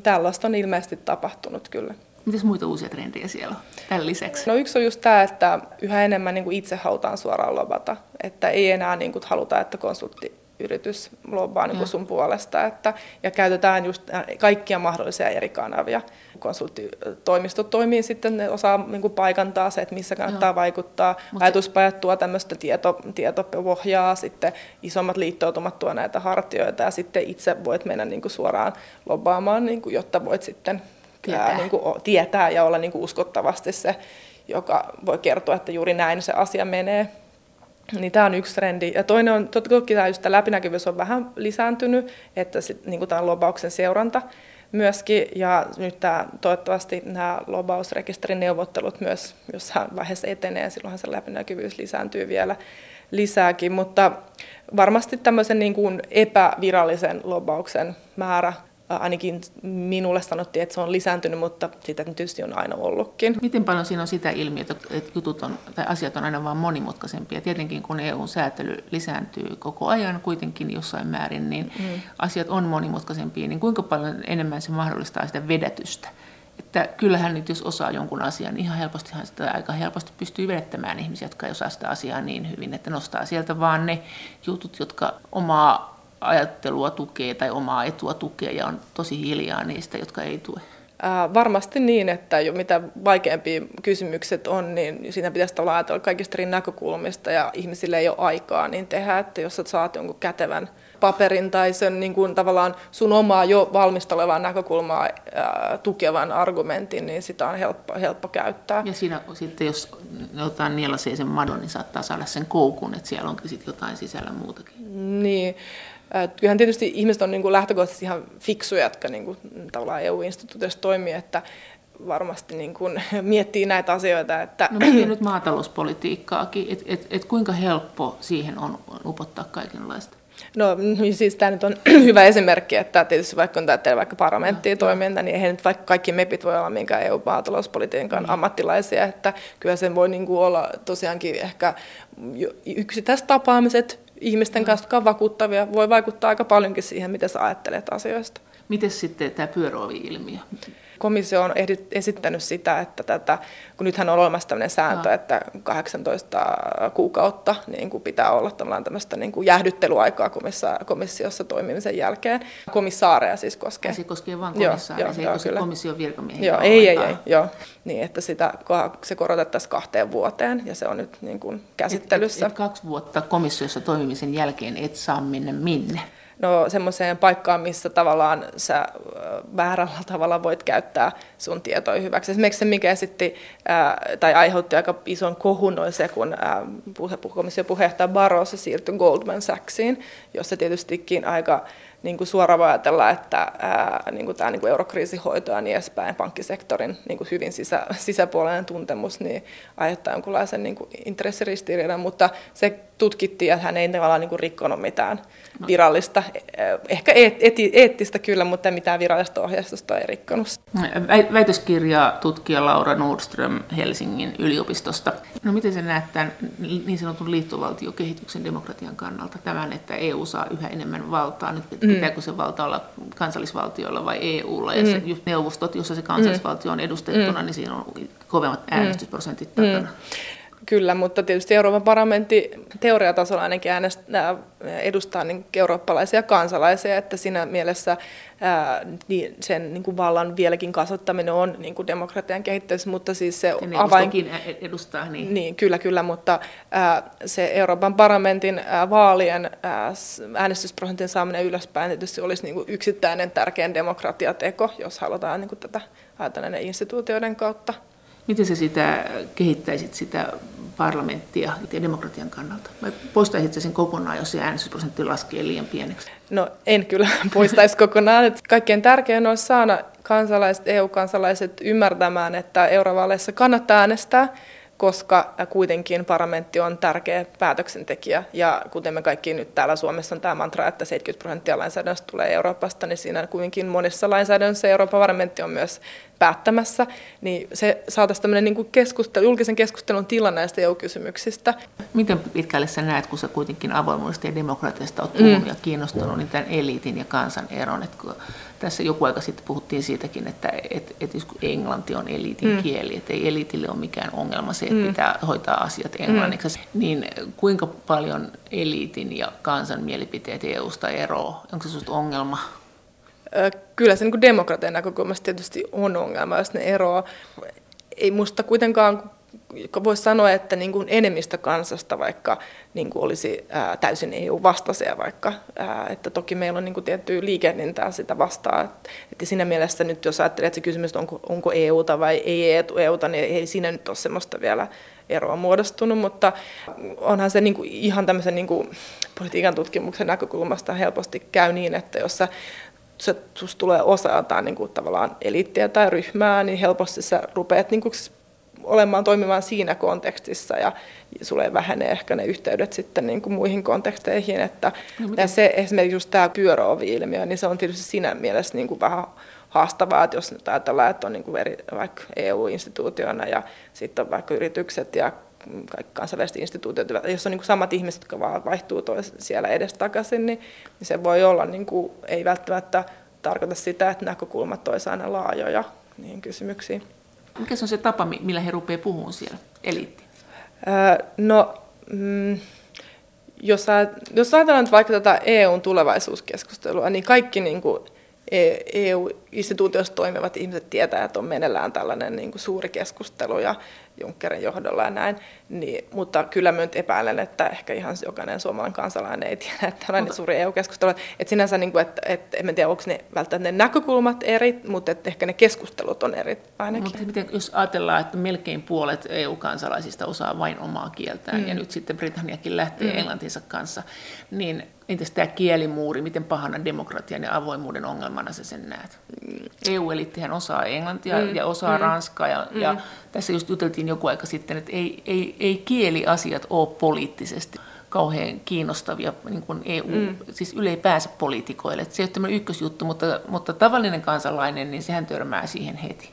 Tällaista on ilmeisesti tapahtunut kyllä. Mitäs muita uusia trendejä siellä on tämän lisäksi? No yksi on just tämä, että yhä enemmän niin kuin itse halutaan suoraan lobata. Että ei enää niin kuin haluta, että konsultti yritys lobbaa niin sun puolesta. Että, ja käytetään just kaikkia mahdollisia eri kanavia. Konsulttitoimistot toimii sitten, ne osaa niin kuin paikantaa se, että missä kannattaa Joo. vaikuttaa. Mutta Ajatuspajat tuo tämmöistä tieto, tietopohjaa, sitten isommat liittoutumat tuo näitä hartioita ja sitten itse voit mennä niin kuin suoraan lobbaamaan, niin kuin, jotta voit sitten tietää, ää, niin kuin, tietää ja olla niin kuin uskottavasti se, joka voi kertoa, että juuri näin se asia menee. Niin tämä on yksi trendi. Ja toinen on, totta kai tämä läpinäkyvyys on vähän lisääntynyt, että sit, niin kuin tämä lobauksen seuranta myöskin. Ja nyt tämä, toivottavasti nämä lobausrekisterin neuvottelut myös jossain vaiheessa etenee, silloinhan se läpinäkyvyys lisääntyy vielä lisääkin. Mutta varmasti tämmöisen niin kuin epävirallisen lobauksen määrä ainakin minulle sanottiin, että se on lisääntynyt, mutta sitä tietysti on aina ollutkin. Miten paljon siinä on sitä ilmiötä, että jutut on, tai asiat on aina vaan monimutkaisempia? Tietenkin kun EU-säätely lisääntyy koko ajan kuitenkin jossain määrin, niin mm. asiat on monimutkaisempia, niin kuinka paljon enemmän se mahdollistaa sitä vedätystä? Että kyllähän nyt jos osaa jonkun asian, niin ihan helpostihan sitä aika helposti pystyy vedettämään ihmisiä, jotka ei osaa sitä asiaa niin hyvin, että nostaa sieltä vaan ne jutut, jotka omaa ajattelua tukee tai omaa etua tukee ja on tosi hiljaa niistä, jotka ei tue? Ää, varmasti niin, että jo mitä vaikeampia kysymykset on, niin siinä pitäisi olla ajatella kaikista eri näkökulmista ja ihmisille ei ole aikaa niin tehdä, että jos sä saat jonkun kätevän paperin tai sen niin kuin tavallaan sun omaa jo valmistelevaa näkökulmaa ää, tukevan argumentin, niin sitä on helppo, helppo käyttää. Ja siinä sitten, jos jotain nielasee sen madon, niin saattaa saada sen koukun, että siellä onkin sitten jotain sisällä muutakin. Niin. Kyllähän tietysti ihmiset on niin kuin lähtökohtaisesti ihan fiksuja, jotka niin kuin, tavallaan EU-instituutioissa toimii, että varmasti niin kuin miettii näitä asioita. Että... No miten nyt maatalouspolitiikkaakin, että et, et kuinka helppo siihen on upottaa kaikenlaista? No niin siis tämä nyt on hyvä esimerkki, että tietysti vaikka on tämä vaikka parlamenttiin no, toiminta, niin eihän nyt vaikka kaikki MEPit voi olla minkään EU-maatalouspolitiikan mm. ammattilaisia, että kyllä sen voi niin kuin olla tosiaankin ehkä yksittäiset tapaamiset ihmisten kanssa, jotka on vakuuttavia, voi vaikuttaa aika paljonkin siihen, miten sä ajattelet asioista. Miten sitten tämä pyöröovi-ilmiö? Komissio on esittänyt sitä, että tätä, kun nythän on olemassa tämmöinen sääntö, no. että 18 kuukautta niin kuin pitää olla tämmöistä niin kuin jäähdyttelyaikaa komissiossa toimimisen jälkeen. Komissaareja siis koskee. se koskee vain komissaareja, se ei koske komission virkamiehiä. Joo, ei, ei, ei, joo. Niin, että sitä, se korotettaisiin kahteen vuoteen ja se on nyt niin kuin käsittelyssä. Et, et, et kaksi vuotta komissiossa toimimisen jälkeen et saa minne minne no, semmoiseen paikkaan, missä tavallaan sä väärällä tavalla voit käyttää sun tietoja hyväksi. Esimerkiksi se, mikä esitti ää, tai aiheutti aika ison kohun, oli se, kun ää, komission puheenjohtaja Barroso siirtyi Goldman Sachsiin, jossa tietystikin aika niin kuin suoraan ajatella, että niin tämä niin eurokriisihoito ja niin edespäin, pankkisektorin niin kuin hyvin sisä, sisäpuolinen tuntemus, niin aiheuttaa jonkunlaisen niin kuin intressiristiriidan, mutta se tutkittiin, että hän ei tavallaan niin kuin rikkonut mitään no. virallista, ehkä eetti, eettistä kyllä, mutta mitään virallista ohjeistusta ei rikkonut. Väitöskirja tutkija Laura Nordström Helsingin yliopistosta. No miten sä näet tämän niin sanotun liittovaltiokehityksen demokratian kannalta tämän, että EU saa yhä enemmän valtaa? Nyt mm. pitääkö se valta olla kansallisvaltioilla vai EUlla? Ja mm. se just neuvostot, jossa se kansallisvaltio on edustettuna, mm. niin siinä on kovemmat mm. äänestysprosentit takana. Kyllä, mutta tietysti Euroopan parlamentti teoriatasolla ainakin äänestää, edustaa niin eurooppalaisia kansalaisia, että siinä mielessä ää, niin sen niin kuin vallan vieläkin kasvattaminen on niin kuin demokratian kehittämistä, mutta siis se ja avain... edustaa, niin. niin. kyllä, kyllä, mutta ää, se Euroopan parlamentin ää, vaalien ää, äänestysprosentin saaminen ylöspäin tietysti olisi niin kuin yksittäinen tärkein demokratiateko, jos halutaan niin kuin tätä ajatella instituutioiden kautta. Miten sä sitä kehittäisit sitä parlamenttia ja demokratian kannalta? Vai poistaisit sen kokonaan, jos se äänestysprosentti laskee liian pieneksi? No en kyllä poistaisi kokonaan. Kaikkein tärkein olisi saada kansalaiset, EU-kansalaiset ymmärtämään, että eurovaaleissa kannattaa äänestää koska kuitenkin parlamentti on tärkeä päätöksentekijä. Ja kuten me kaikki nyt täällä Suomessa on tämä mantra, että 70 prosenttia lainsäädännöstä tulee Euroopasta, niin siinä kuitenkin monissa lainsäädännössä Euroopan parlamentti on myös päättämässä, niin se saataisiin tämmöinen niin kuin keskustelu, julkisen keskustelun tila näistä EU-kysymyksistä. Miten pitkälle sä näet, kun sä kuitenkin avoimuudesta ja demokratiasta olet puhunut mm. ja kiinnostunut, niin tämän eliitin ja kansan eron, että tässä joku aika sitten puhuttiin siitäkin, että et, et englanti on eliitin mm. kieli, että ei eliitille ole mikään ongelma se, että mm. pitää hoitaa asiat englanniksi, mm. niin kuinka paljon eliitin ja kansan mielipiteet EU-sta eroaa? Onko se sinusta ongelma? Kyllä se niin demokratian näkökulmasta tietysti on ongelma, jos ne eroaa. Ei musta kuitenkaan voisi sanoa, että niin kuin enemmistö kansasta vaikka niin kuin olisi ää, täysin EU-vastaisia vaikka, ää, että toki meillä on niin kuin tiettyä liikehdintää sitä vastaan, että, että siinä mielessä nyt jos ajattelee, että se kysymys on, onko, onko EUta vai ei EUta, niin ei siinä nyt ole semmoista vielä eroa muodostunut, mutta onhan se niin kuin ihan tämmöisen niin kuin politiikan tutkimuksen näkökulmasta helposti käy niin, että jos sä se tulee osa jotain niin kuin tavallaan eliittiä tai ryhmää, niin helposti sä rupeat niin kuin olemaan toimimaan siinä kontekstissa ja sulle vähenee ehkä ne yhteydet sitten niin kuin muihin konteksteihin. Että no, ja se esimerkiksi just tämä pyöräovi-ilmiö, niin se on tietysti siinä mielessä niin kuin vähän haastavaa, että jos nyt ajatellaan, että on niin kuin eri, vaikka EU-instituutiona ja sitten on vaikka yritykset ja kaikki kansainväliset instituutiot, jos on niin kuin samat ihmiset, jotka vaan vaihtuu tois, siellä edestakaisin, niin, niin se voi olla, niin kuin, ei välttämättä tarkoita sitä, että näkökulmat olisivat aina laajoja niihin kysymyksiin. Mikä se on se tapa, millä he rupeavat puhumaan siellä, eliitti? No, mm, jos, jos ajatellaan vaikka tätä EUn tulevaisuuskeskustelua, niin kaikki niin kuin, EU-instituutioissa toimivat ihmiset tietää, että on meneillään tällainen niin kuin suuri keskustelu ja Junckerin johdolla ja näin, niin, mutta kyllä myös epäilen, että ehkä ihan jokainen suomalainen kansalainen ei tiedä, että tällainen mutta, suuri EU-keskustelu. Että sinänsä, niin kuin, että, että en tiedä, onko ne välttämättä ne näkökulmat eri, mutta että ehkä ne keskustelut on eri ainakin. Mutta miten, jos ajatellaan, että melkein puolet EU-kansalaisista osaa vain omaa kieltään, mm. ja nyt sitten Britanniakin lähtee mm. englantinsa kanssa, niin entäs tämä kielimuuri, miten pahana demokratian ja avoimuuden ongelmana sä sen näet? EU-elittihän osaa englantia mm. ja osaa mm. ranskaa, ja, mm. ja tässä just juteltiin joku aika sitten, että ei, ei, ei kieliasiat ole poliittisesti kauhean kiinnostavia niin kuin EU, mm. siis yle ei pääse poliitikoille. Että se ei ole tämmöinen ykkösjuttu, mutta, mutta tavallinen kansalainen, niin sehän törmää siihen heti.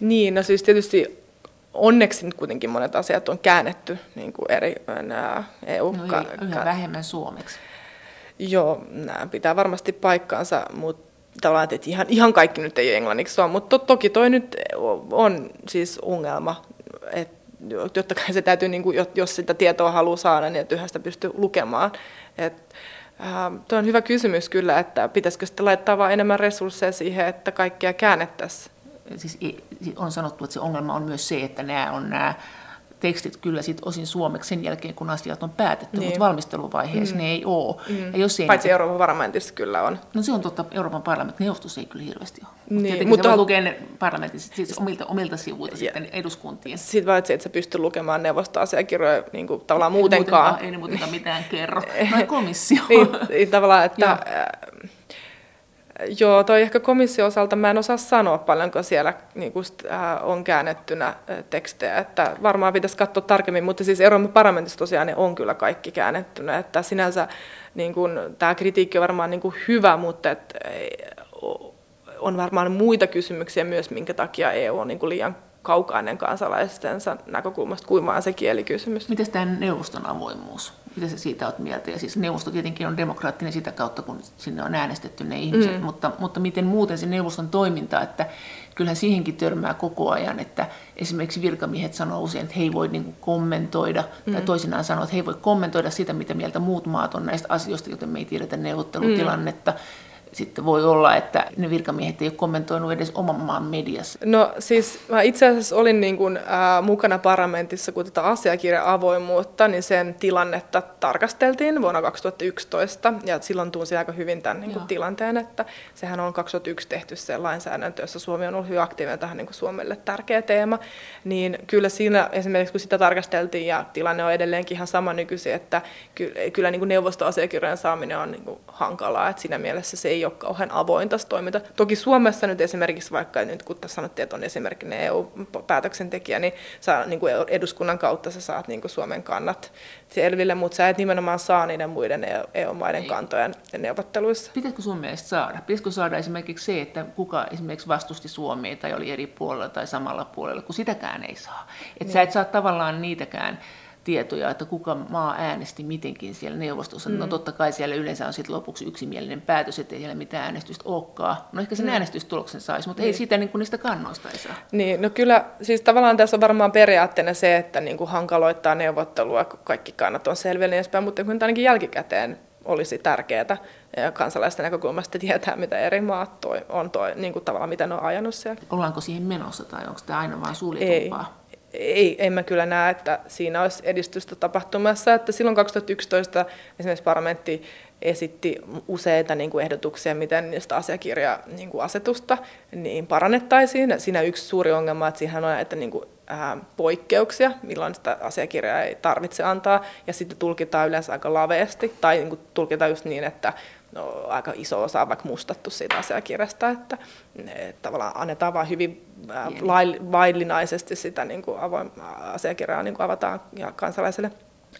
Niin, no siis tietysti onneksi nyt kuitenkin monet asiat on käännetty niin kuin eri EU... No yhä vähemmän suomeksi. Joo, nämä pitää varmasti paikkaansa, mutta tavallaan, että ihan, ihan kaikki nyt ei englanniksi ole, mutta to, toki toi nyt on siis ongelma, että totta kai se täytyy, niin kuin, jos sitä tietoa haluaa saada, niin että sitä pystyy lukemaan. Et, äh, tuo on hyvä kysymys kyllä, että pitäisikö sitten laittaa vain enemmän resursseja siihen, että kaikkia käännettäisiin. Siis on sanottu, että se ongelma on myös se, että nämä on nämä tekstit kyllä sit osin suomeksi sen jälkeen, kun asiat on päätetty, niin. mutta valmisteluvaiheessa mm. ne ei ole. Mm. Ja jos ei Paitsi niitä... Euroopan parlamentissa kyllä on. No se on totta, Euroopan parlamentin neuvostossa ei kyllä hirveästi ole. Niin. Tietenkin mutta se lukea ne parlamentissa siis omilta, omilta sivuilta ja. sitten eduskuntien. Sitten vaan, että sä pystyt lukemaan neuvostoasiakirjoja niin kuin, tavallaan ei muutenkaan. Ei ne muutenkaan mitään kerro. No komissio. niin, niin, tavallaan, että... Joo, toi ehkä komission osalta mä en osaa sanoa paljonko siellä niin kuin, äh, on käännettynä äh, tekstejä, että varmaan pitäisi katsoa tarkemmin, mutta siis Euroopan parlamentissa tosiaan ne on kyllä kaikki käännettynä, että sinänsä niin tämä kritiikki on varmaan niin kuin hyvä, mutta et, on varmaan muita kysymyksiä myös, minkä takia EU on niin kuin liian kaukainen kansalaistensa näkökulmasta kuin vaan se kielikysymys. Miten tämä neuvoston avoimuus? Mitä sä siitä olet mieltä? Ja siis neuvosto tietenkin on demokraattinen sitä kautta, kun sinne on äänestetty ne ihmiset, mm. mutta, mutta miten muuten se neuvoston toiminta, että kyllähän siihenkin törmää koko ajan, että esimerkiksi virkamiehet sanoo usein, että he ei voi niin kommentoida, mm. tai toisinaan sanoo, että he ei voi kommentoida sitä, mitä mieltä muut maat on näistä asioista, joten me ei tiedetä neuvottelutilannetta. Mm sitten voi olla, että ne virkamiehet ei ole kommentoinut edes oman maan mediassa. No siis mä itse asiassa olin niin kuin, äh, mukana parlamentissa, kun tätä asiakirja-avoimuutta, niin sen tilannetta tarkasteltiin vuonna 2011, ja silloin tunsi aika hyvin tämän niin kuin, tilanteen, että sehän on 2001 tehty se lainsäädäntö, jossa Suomi on ollut hyvin aktiivinen tähän niin kuin Suomelle tärkeä teema, niin kyllä siinä esimerkiksi kun sitä tarkasteltiin, ja tilanne on edelleenkin ihan sama nykyisin, että kyllä, kyllä niin kuin neuvostoasiakirjojen saaminen on niin kuin hankalaa, että siinä mielessä se ei ole kauhean avointa toiminta. Toki Suomessa nyt esimerkiksi, vaikka nyt kun tässä sanottiin, että on esimerkiksi EU-päätöksentekijä, niin, saa, niin kuin eduskunnan kautta sä saat niin kuin Suomen kannat selville, mutta sä et nimenomaan saa niiden muiden EU-maiden Ei. kantojen neuvotteluissa. Pitäisikö sun mielestä saada? Pitäisikö saada esimerkiksi se, että kuka esimerkiksi vastusti Suomea tai oli eri puolella tai samalla puolella, kun sitäkään ei saa. Että niin. sä et saa tavallaan niitäkään tietoja, että kuka maa äänesti mitenkin siellä neuvostossa. No mm. No totta kai siellä yleensä on sitten lopuksi yksimielinen päätös, ettei siellä mitään äänestystä olekaan. No ehkä sen mm. äänestystuloksen saisi, mutta niin. ei sitä niin kuin niistä kannoista ei saa. Niin, no kyllä, siis tavallaan tässä on varmaan periaatteena se, että niin kuin hankaloittaa neuvottelua, kun kaikki kannat on selville niin edespäin, mutta kun ainakin jälkikäteen olisi tärkeää ja kansalaisten näkökulmasta tietää, mitä eri maat toi, on toi, niin kuin tavallaan, mitä ne on ajanut siellä. Ollaanko siihen menossa tai onko tämä aina vain suljetumpaa? Ei ei, en mä kyllä näe, että siinä olisi edistystä tapahtumassa. Että silloin 2011 esimerkiksi parlamentti esitti useita niin kuin ehdotuksia, miten niistä asiakirja-asetusta niin, niin parannettaisiin. Siinä yksi suuri ongelma, että siihen on että niin kuin, ää, poikkeuksia, milloin sitä asiakirjaa ei tarvitse antaa, ja sitten tulkitaan yleensä aika laveasti, tai niin kuin, tulkitaan just niin, että no, aika iso osa on vaikka mustattu siitä asiakirjasta, että, että tavallaan annetaan vain hyvin vaillinaisesti sitä niin kuin avoin, asiakirjaa niin kuin avataan ja kansalaiselle.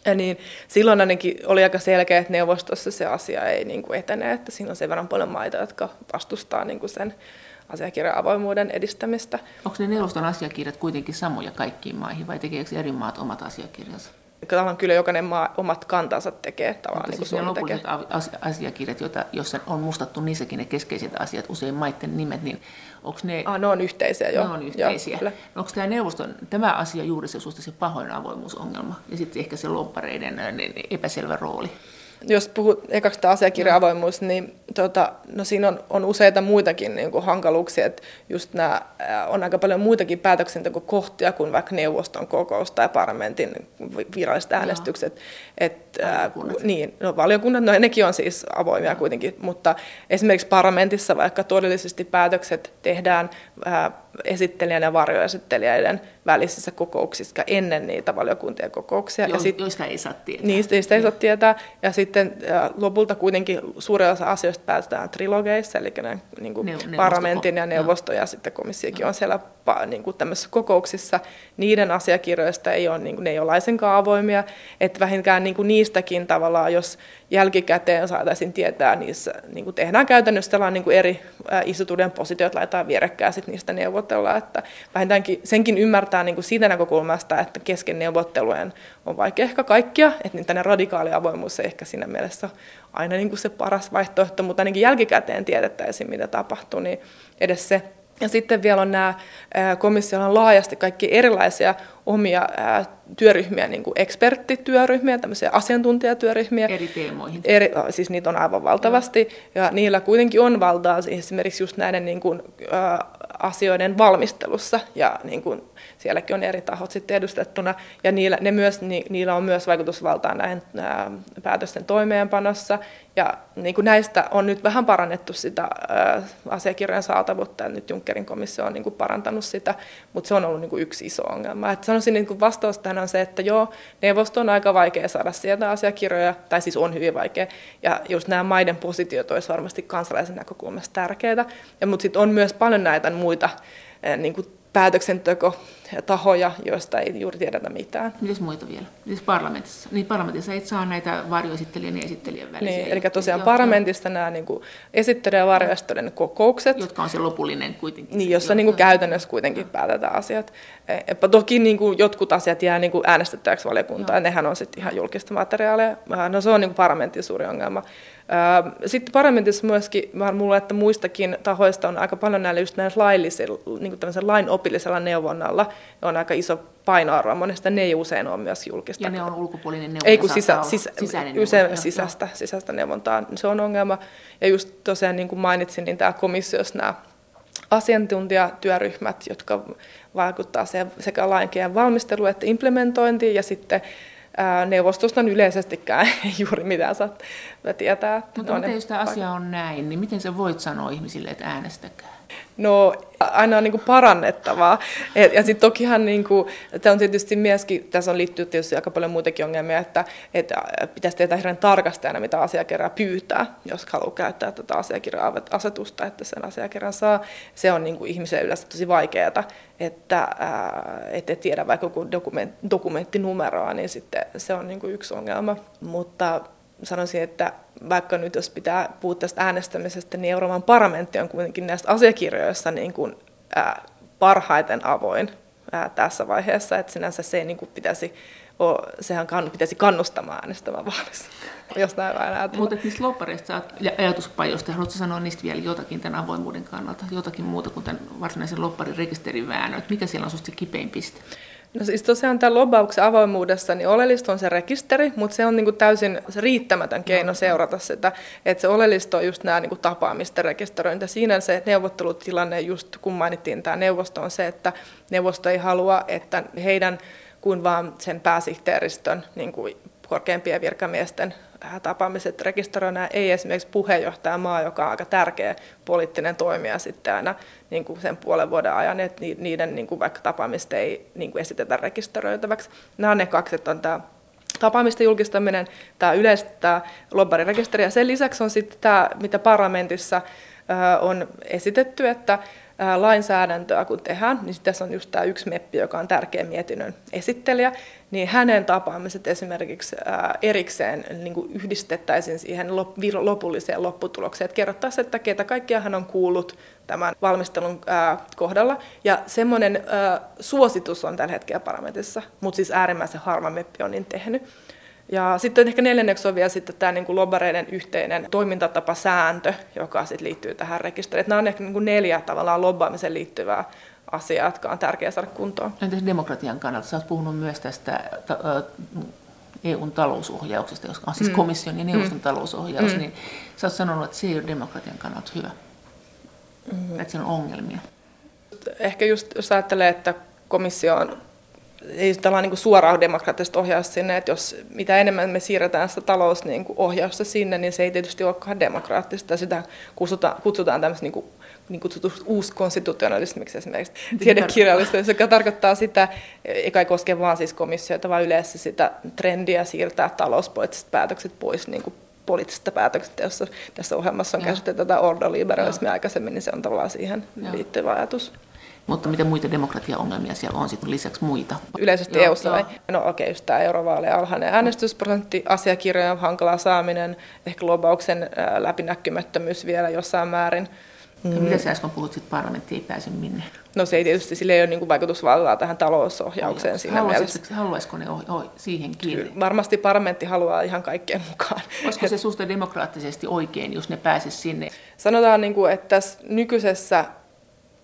Ja niin silloin ainakin oli aika selkeä, että neuvostossa se asia ei niin kuin etene, että siinä on sen verran paljon maita, jotka vastustaa niin kuin sen asiakirjan avoimuuden edistämistä. Onko ne neuvoston asiakirjat kuitenkin samoja kaikkiin maihin vai tekeekö eri maat omat asiakirjansa? Tavallaan kyllä jokainen maa omat kantansa tekee tavallaan niin kuin siis Suomi tekee. asiakirjat, joita, joissa on mustattu niissäkin ne keskeiset asiat, usein maiden nimet, niin onko ne... Ah, ne on yhteisiä, joo. Ne on yhteisiä. Joo, no, onko tämä neuvoston, tämä asia juuri se se pahoin avoimuusongelma ja sitten ehkä se loppareiden epäselvä rooli? Jos puhut ekaksi tämä asiakirja-avoimuus, niin tota, no siinä on, on useita muitakin niin kuin hankaluuksia, että just nämä, on aika paljon muitakin päätöksentekokohtia kuin vaikka neuvoston kokous tai parlamentin viralliset äänestykset. Et, valiokunnat. niin, no, valiokunnat, no nekin on siis avoimia Joo. kuitenkin, mutta esimerkiksi parlamentissa vaikka todellisesti päätökset tehdään ää, esittelijän ja varjoesittelijöiden välisissä kokouksissa ennen niitä valiokuntien kokouksia. Jo, ja sit, joista ei saa tietää. Niistä, niistä ei saa tietää. Ja sitten ja lopulta kuitenkin suurin osa asioista päätetään trilogeissa, eli ne, niin kuin ne, parlamentin ja neuvosto ja sitten komissiokin no. on siellä niin kuin tämmöisissä kokouksissa. Niiden asiakirjoista ei ole, niin kuin, ne ei ole laisenkaan avoimia, että vähintään niin kuin niistäkin tavallaan, jos jälkikäteen saataisiin tietää, niissä niin kuin tehdään käytännössä niin kuin eri instituutien positiot, laitetaan vierekkäin sitten niistä neuvotellaan, että vähintäänkin senkin ymmärtää niin kuin siitä näkökulmasta, että kesken neuvottelujen on vaikea ehkä kaikkia, että niin tänne radikaali avoimuus ei ehkä siinä mielessä aina niin kuin se paras vaihtoehto, mutta ainakin jälkikäteen tiedettäisiin, mitä tapahtuu, niin edes se ja sitten vielä on nämä, komissiolla on laajasti kaikki erilaisia omia työryhmiä, niin kuin eksperttityöryhmiä, tämmöisiä asiantuntijatyöryhmiä. Eri teemoihin. Eri, siis niitä on aivan valtavasti, ja niillä kuitenkin on valtaa esimerkiksi just näiden niin kuin, asioiden valmistelussa. Ja niin kuin sielläkin on eri tahot sitten edustettuna. Ja niillä, ne myös, ni, niillä on myös vaikutusvaltaa näihin ää, päätösten toimeenpanossa. Ja niin kuin näistä on nyt vähän parannettu sitä ää, asiakirjojen saatavuutta. Ja nyt Junckerin komissio on niin kuin parantanut sitä, mutta se on ollut niin kuin yksi iso ongelma. Et sanoisin niin kuin vastaus tähän on se, että joo, neuvosto on aika vaikea saada sieltä asiakirjoja, tai siis on hyvin vaikea, ja just nämä maiden positiot olisi varmasti kansalaisen näkökulmasta tärkeitä, ja, mutta sitten on myös paljon näitä muita niin kuin päätöksentekotahoja, joista ei juuri tiedetä mitään. Mitäs muita vielä? Mitäs parlamentissa? Niin parlamentissa et saa näitä varjoesittelijän ja esittelijän välisiä. Niin, eli tosiaan parlamentissa nämä niin esittelijä ja varjoesittelijän kokoukset. Jotka on se lopullinen kuitenkin. Niin, jossa niin kuin käytännössä kuitenkin päätetään asiat. Epä toki niin kuin jotkut asiat jää niin kuin äänestettäväksi valiokuntaan, ja nehän on sitten ihan julkista materiaalia. No se on niin kuin parlamentin suuri ongelma. Sitten parlamentissa myöskin, mä luulen, että muistakin tahoista on aika paljon näillä just näillä laillisilla, niin kuin lainopillisella neuvonnalla, on aika iso painoarvo. Monesta ne ei usein ole myös julkista. Ja ne on ulkopuolinen neuvonta. Ei kun sisä, sisä, sisäinen usein neuvonta, sisäistä, sisäistä neuvontaa. Se on ongelma. Ja just tosiaan niin kuin mainitsin, niin tämä komissiossa nämä asiantuntijatyöryhmät, jotka vaikuttaa sekä lainkeen valmisteluun että implementointiin ja sitten neuvostosta yleisestikään ei juuri mitään saa tietää. Mutta miten jos tämä asia on näin, niin miten sä voit sanoa ihmisille, että äänestäkää? No aina on niin kuin parannettavaa. Et, ja sitten tokihan niin kuin, tämä on tietysti myöskin, tässä on liittynyt tietysti aika paljon muitakin ongelmia, että, että pitäisi tietää hirveän tarkasti aina, mitä asiakirjaa pyytää, jos haluaa käyttää tätä asiakirja-asetusta, että sen asiakirjan saa. Se on niin kuin ihmiselle yleensä tosi vaikeaa, että et tiedä vaikka joku dokument, dokumenttinumeroa, niin sitten se on niin kuin yksi ongelma. Mutta sanoisin, että vaikka nyt jos pitää puhua tästä äänestämisestä, niin Euroopan parlamentti on kuitenkin näistä asiakirjoista niin kuin, ää, parhaiten avoin ää, tässä vaiheessa, että sinänsä se ei niin kuin pitäisi ole, sehän kann, pitäisi kannustamaan äänestämään vaalissa, jos näin vain ajatellaan. Mutta niistä loppareista ja ajatuspajoista, haluatko sanoa niistä vielä jotakin tämän avoimuuden kannalta, jotakin muuta kuin tämän varsinaisen lopparin rekisterin väännön, mikä siellä on sinusta kipein piste? No siis tosiaan tämän lobbauksen avoimuudessa niin oleellista on se rekisteri, mutta se on niin kuin täysin se riittämätön keino seurata sitä. Että se oleellista on just nämä niin kuin tapaamisten rekisteröinti. Siinä se neuvottelutilanne, just kun mainittiin tämä neuvosto, on se, että neuvosto ei halua, että heidän kuin vaan sen pääsihteeristön niin kuin korkeimpien virkamiesten tapaamiset rekisteröidään, ei esimerkiksi puheenjohtajamaa, joka on aika tärkeä poliittinen toimija sitten aina niin kuin sen puolen vuoden ajan, että niiden niin kuin vaikka tapaamista ei niin kuin esitetä rekisteröitäväksi. Nämä on ne kaksi, että on tämä tapaamisten julkistaminen, tämä yleistä lobbarirekisteri ja sen lisäksi on sitten tämä, mitä parlamentissa on esitetty, että lainsäädäntöä kun tehdään, niin tässä on just tämä yksi meppi, joka on tärkeä mietinnön esittelijä, niin hänen tapaamiset esimerkiksi erikseen niin kuin yhdistettäisiin siihen lopulliseen lopputulokseen, että kerrottaisiin, että ketä kaikkia hän on kuullut tämän valmistelun kohdalla. Ja semmoinen suositus on tällä hetkellä parlamentissa, mutta siis äärimmäisen harva meppi on niin tehnyt. Ja sitten ehkä neljänneksi on vielä sitten tämä niin kuin lobbareiden yhteinen toimintatapasääntö, joka sitten liittyy tähän rekisteriin. Nämä on ehkä niin kuin neljä tavallaan lobbaamiseen liittyvää asiaa, jotka on tärkeää saada kuntoon. Entäs demokratian kannalta? Sä oot puhunut myös tästä EUn talousohjauksesta, joka on siis mm. komission ja neuvoston mm. talousohjaus, mm. niin sä oot sanonut, että se ei ole demokratian kannalta hyvä. Mm. Että siinä on ongelmia. Ehkä just jos ajattelee, että komissio on ei tällainen niin kuin suoraa demokraattista ohjausta sinne, että jos mitä enemmän me siirretään sitä talousohjausta niin sinne, niin se ei tietysti olekaan demokraattista. Sitä kutsutaan, kutsutaan tämmöistä niin kuin, niin kutsuttu uuskonstitutionalismiksi esimerkiksi tiedekirjallisuudessa, joka tarkoittaa sitä, eikä ei koske vaan siis komissiota, vaan yleensä sitä trendiä siirtää talouspoliittiset päätökset pois niin kuin poliittisesta päätöksestä, jossa tässä ohjelmassa on käsitelty tätä ordoliberalismia aikaisemmin, niin se on tavallaan siihen liittyvä ajatus. Mutta mitä muita demokratiaongelmia siellä on sitten lisäksi muita? Yleisesti eu vai? No okei, okay, just tämä eurovaaleja alhainen äänestysprosentti, asiakirjojen hankala saaminen, ehkä lobauksen läpinäkymättömyys vielä jossain määrin. Ja mitä sä äsken puhut, että parlamentti ei pääse minne? No se ei tietysti, sille ei ole niin vaikutusvaltaa tähän talousohjaukseen no, siinä mielessä. Haluaisiko ne oh, oh, siihen kiinni? Kyllä, varmasti parlamentti haluaa ihan kaikkeen mukaan. Olisiko se susta demokraattisesti oikein, jos ne pääsisi sinne? Sanotaan, niin kuin, että tässä nykyisessä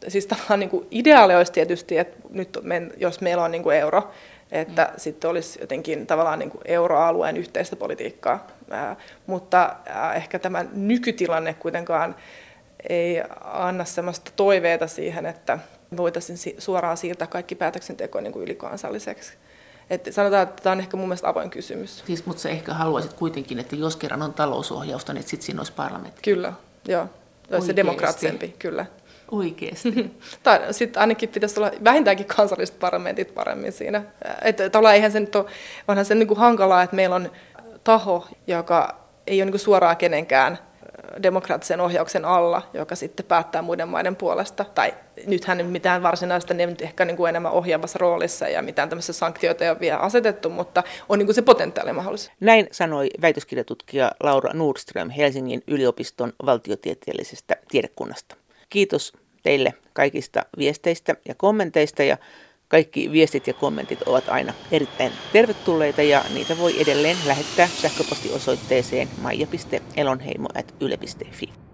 siis tavallaan niin kuin ideaali olisi tietysti, että nyt me, jos meillä on niin kuin euro, että mm. sitten olisi jotenkin tavallaan niin kuin euroalueen yhteistä politiikkaa. Ää, mutta ää, ehkä tämä nykytilanne kuitenkaan ei anna sellaista toiveita siihen, että voitaisiin suoraan siirtää kaikki päätöksenteko niin kuin ylikansalliseksi. Että sanotaan, että tämä on ehkä mun mielestä avoin kysymys. Siis, mutta sä ehkä haluaisit kuitenkin, että jos kerran on talousohjausta, niin sitten siinä olisi parlamentti. Kyllä, joo. Olisi se demokraattisempi, kyllä. Oikeasti. Sitten ainakin pitäisi olla vähintäänkin kansalliset parlamentit paremmin siinä. Että tavallaan eihän se nyt ole, onhan se niin kuin hankalaa, että meillä on taho, joka ei ole niin kuin suoraan kenenkään demokraattisen ohjauksen alla, joka sitten päättää muiden maiden puolesta. Tai nythän mitään varsinaista, ne nyt ehkä niin kuin enemmän ohjaavassa roolissa ja mitään tämmöisiä sanktioita ei ole vielä asetettu, mutta on niin kuin se potentiaali mahdollisuus. Näin sanoi väitöskirjatutkija Laura Nordström Helsingin yliopiston valtiotieteellisestä tiedekunnasta. Kiitos teille kaikista viesteistä ja kommenteista ja kaikki viestit ja kommentit ovat aina erittäin tervetulleita ja niitä voi edelleen lähettää sähköpostiosoitteeseen maija.elonheimo.yle.fi.